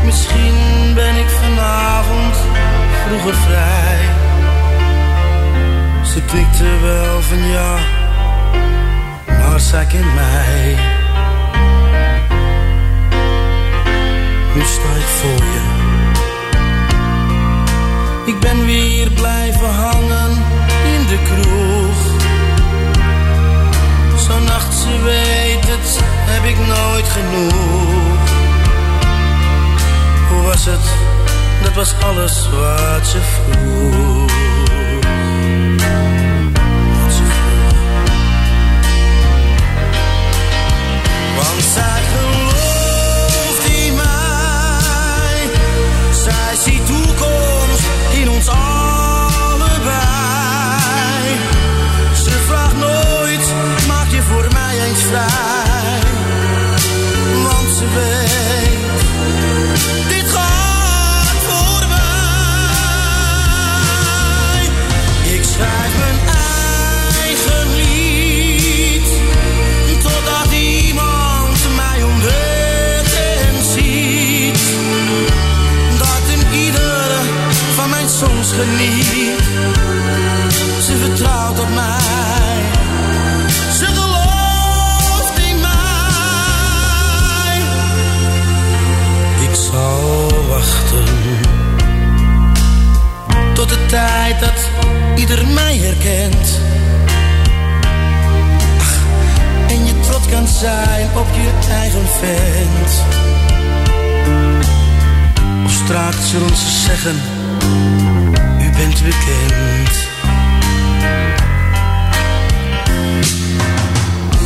Misschien ben ik vanavond vroeger vrij. Ze knikte wel van ja, maar zij kent mij. Nu sta ik voor je. Ik ben weer blijven hangen was alles wat ze vroeg. Want zij gelooft in mij. Zij ziet toekomst in ons allebei. Tijd dat ieder mij herkent. En je trots kan zijn op je eigen vent. Of straks zullen ze zeggen, u bent bekend.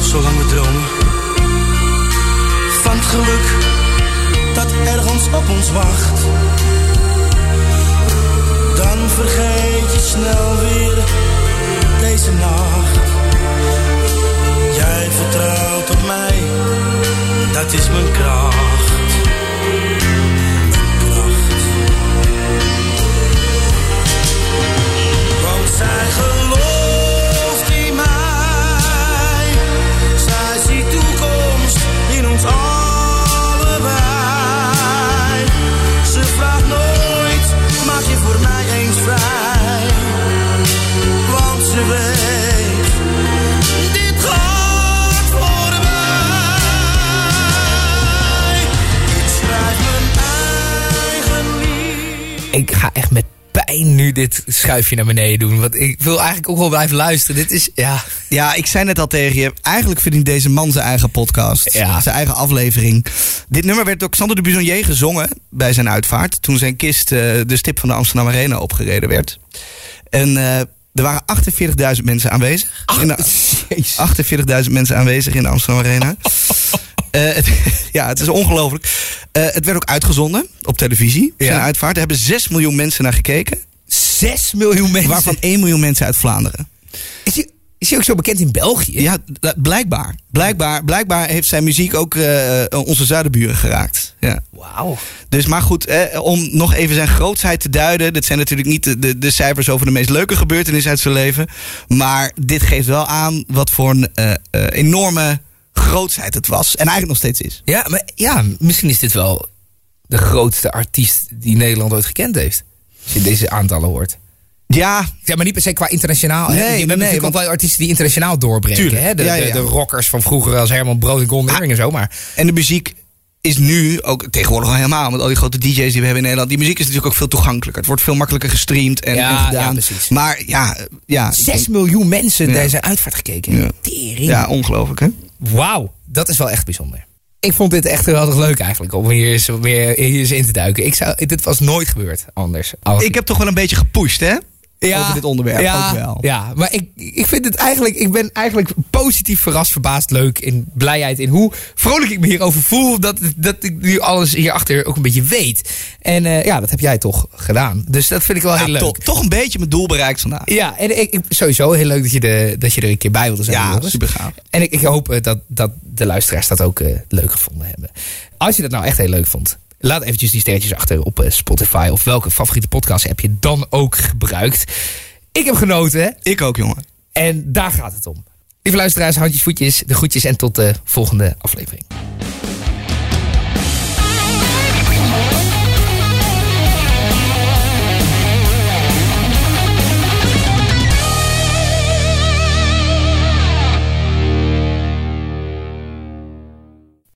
Zolang we dromen van het geluk dat ergens op ons wacht. Dan vergeet je snel weer deze nacht. Jij vertrouwt op mij, dat is mijn kracht. Mijn kracht. Want zij Ik ga echt met pijn nu dit schuifje naar beneden doen. Want ik wil eigenlijk ook wel blijven luisteren. Dit is, ja... Ja, ik zei net al tegen je. Eigenlijk verdient deze man zijn eigen podcast. Ja. Zijn eigen aflevering. Dit nummer werd door Xander de Bisonnier gezongen bij zijn uitvaart. Toen zijn kist eh, de stip van de Amsterdam Arena opgereden werd. En eh, er waren 48.000 mensen aanwezig. In de- Jezus. 48.000 mensen aanwezig in de Amsterdam Arena. <laughs> Eh, het- <laughs> ja, het is ongelooflijk. Eh, het werd ook uitgezonden op televisie. Zijn Ja. uitvaart. Er hebben 6 miljoen mensen naar gekeken. 6 miljoen mensen. Waarvan 1 miljoen mensen uit Vlaanderen. Is hij, is hij ook zo bekend in België? Ja, blijkbaar. Blijkbaar, blijkbaar heeft zijn muziek ook eh, onze zuidenburen geraakt. Ja. Wauw. Dus maar goed, eh, om nog even zijn grootsheid te duiden. Dit zijn natuurlijk niet de, de, de cijfers over de meest leuke gebeurtenissen uit zijn leven. Maar dit geeft wel aan wat voor een enorme grootsheid het was. En eigenlijk nog steeds is. Ja, maar ja, misschien is dit wel de grootste artiest die Nederland ooit gekend heeft. Als je deze aantallen hoort. Ja, Ja, maar niet per se qua internationaal. hè. Nee, Je nee, want- wel artiesten die internationaal doorbreken. Tuurlijk. Hè? De, Ja, ja, de, ja. de rockers van vroeger als Herman Brood en Golden Earring en zo. Maar en de muziek is nu ook tegenwoordig al helemaal. Met al die grote DJ's die we hebben in Nederland. Die muziek is natuurlijk ook veel toegankelijker. Het wordt veel makkelijker gestreamd en, Ja, en gedaan. ja, precies. Maar ja, ja, 6 miljoen mensen Ja. zijn uitvaart gekeken. Ja. Tering. ja, ongelooflijk hè. Wauw, dat is wel echt bijzonder. Ik vond dit echt heel erg leuk eigenlijk, om hier eens, meer hier eens in te duiken. Ik zou, dit was nooit gebeurd anders. Ik heb toch wel een beetje gepusht hè. Over dit onderwerp ja, ook wel. Ja, maar ik, ik vind het eigenlijk, ik ben eigenlijk positief verrast, verbaasd, leuk, in blijheid, in hoe vrolijk ik me hierover voel, dat, dat ik nu alles hierachter ook een beetje weet. En eh, ja, dat heb jij toch gedaan. Dus dat vind ik wel Ja, heel leuk. toch, toch een beetje mijn doel bereikt vandaag. Ja, en ik, sowieso heel leuk dat je, de, dat je er een keer bij wilde zijn. Ja, super gaaf. En ik, ik hoop eh, dat, dat de luisteraars dat ook eh, leuk gevonden hebben. Als je dat nou echt heel leuk vond, laat eventjes die sterretjes achter op eh, Spotify of welke favoriete podcast heb je dan ook gebruikt. Ik heb genoten? Ik ook jongen. en daar gaat het om. Lieve luisteraars, handjes, voetjes, de groetjes en tot de volgende aflevering.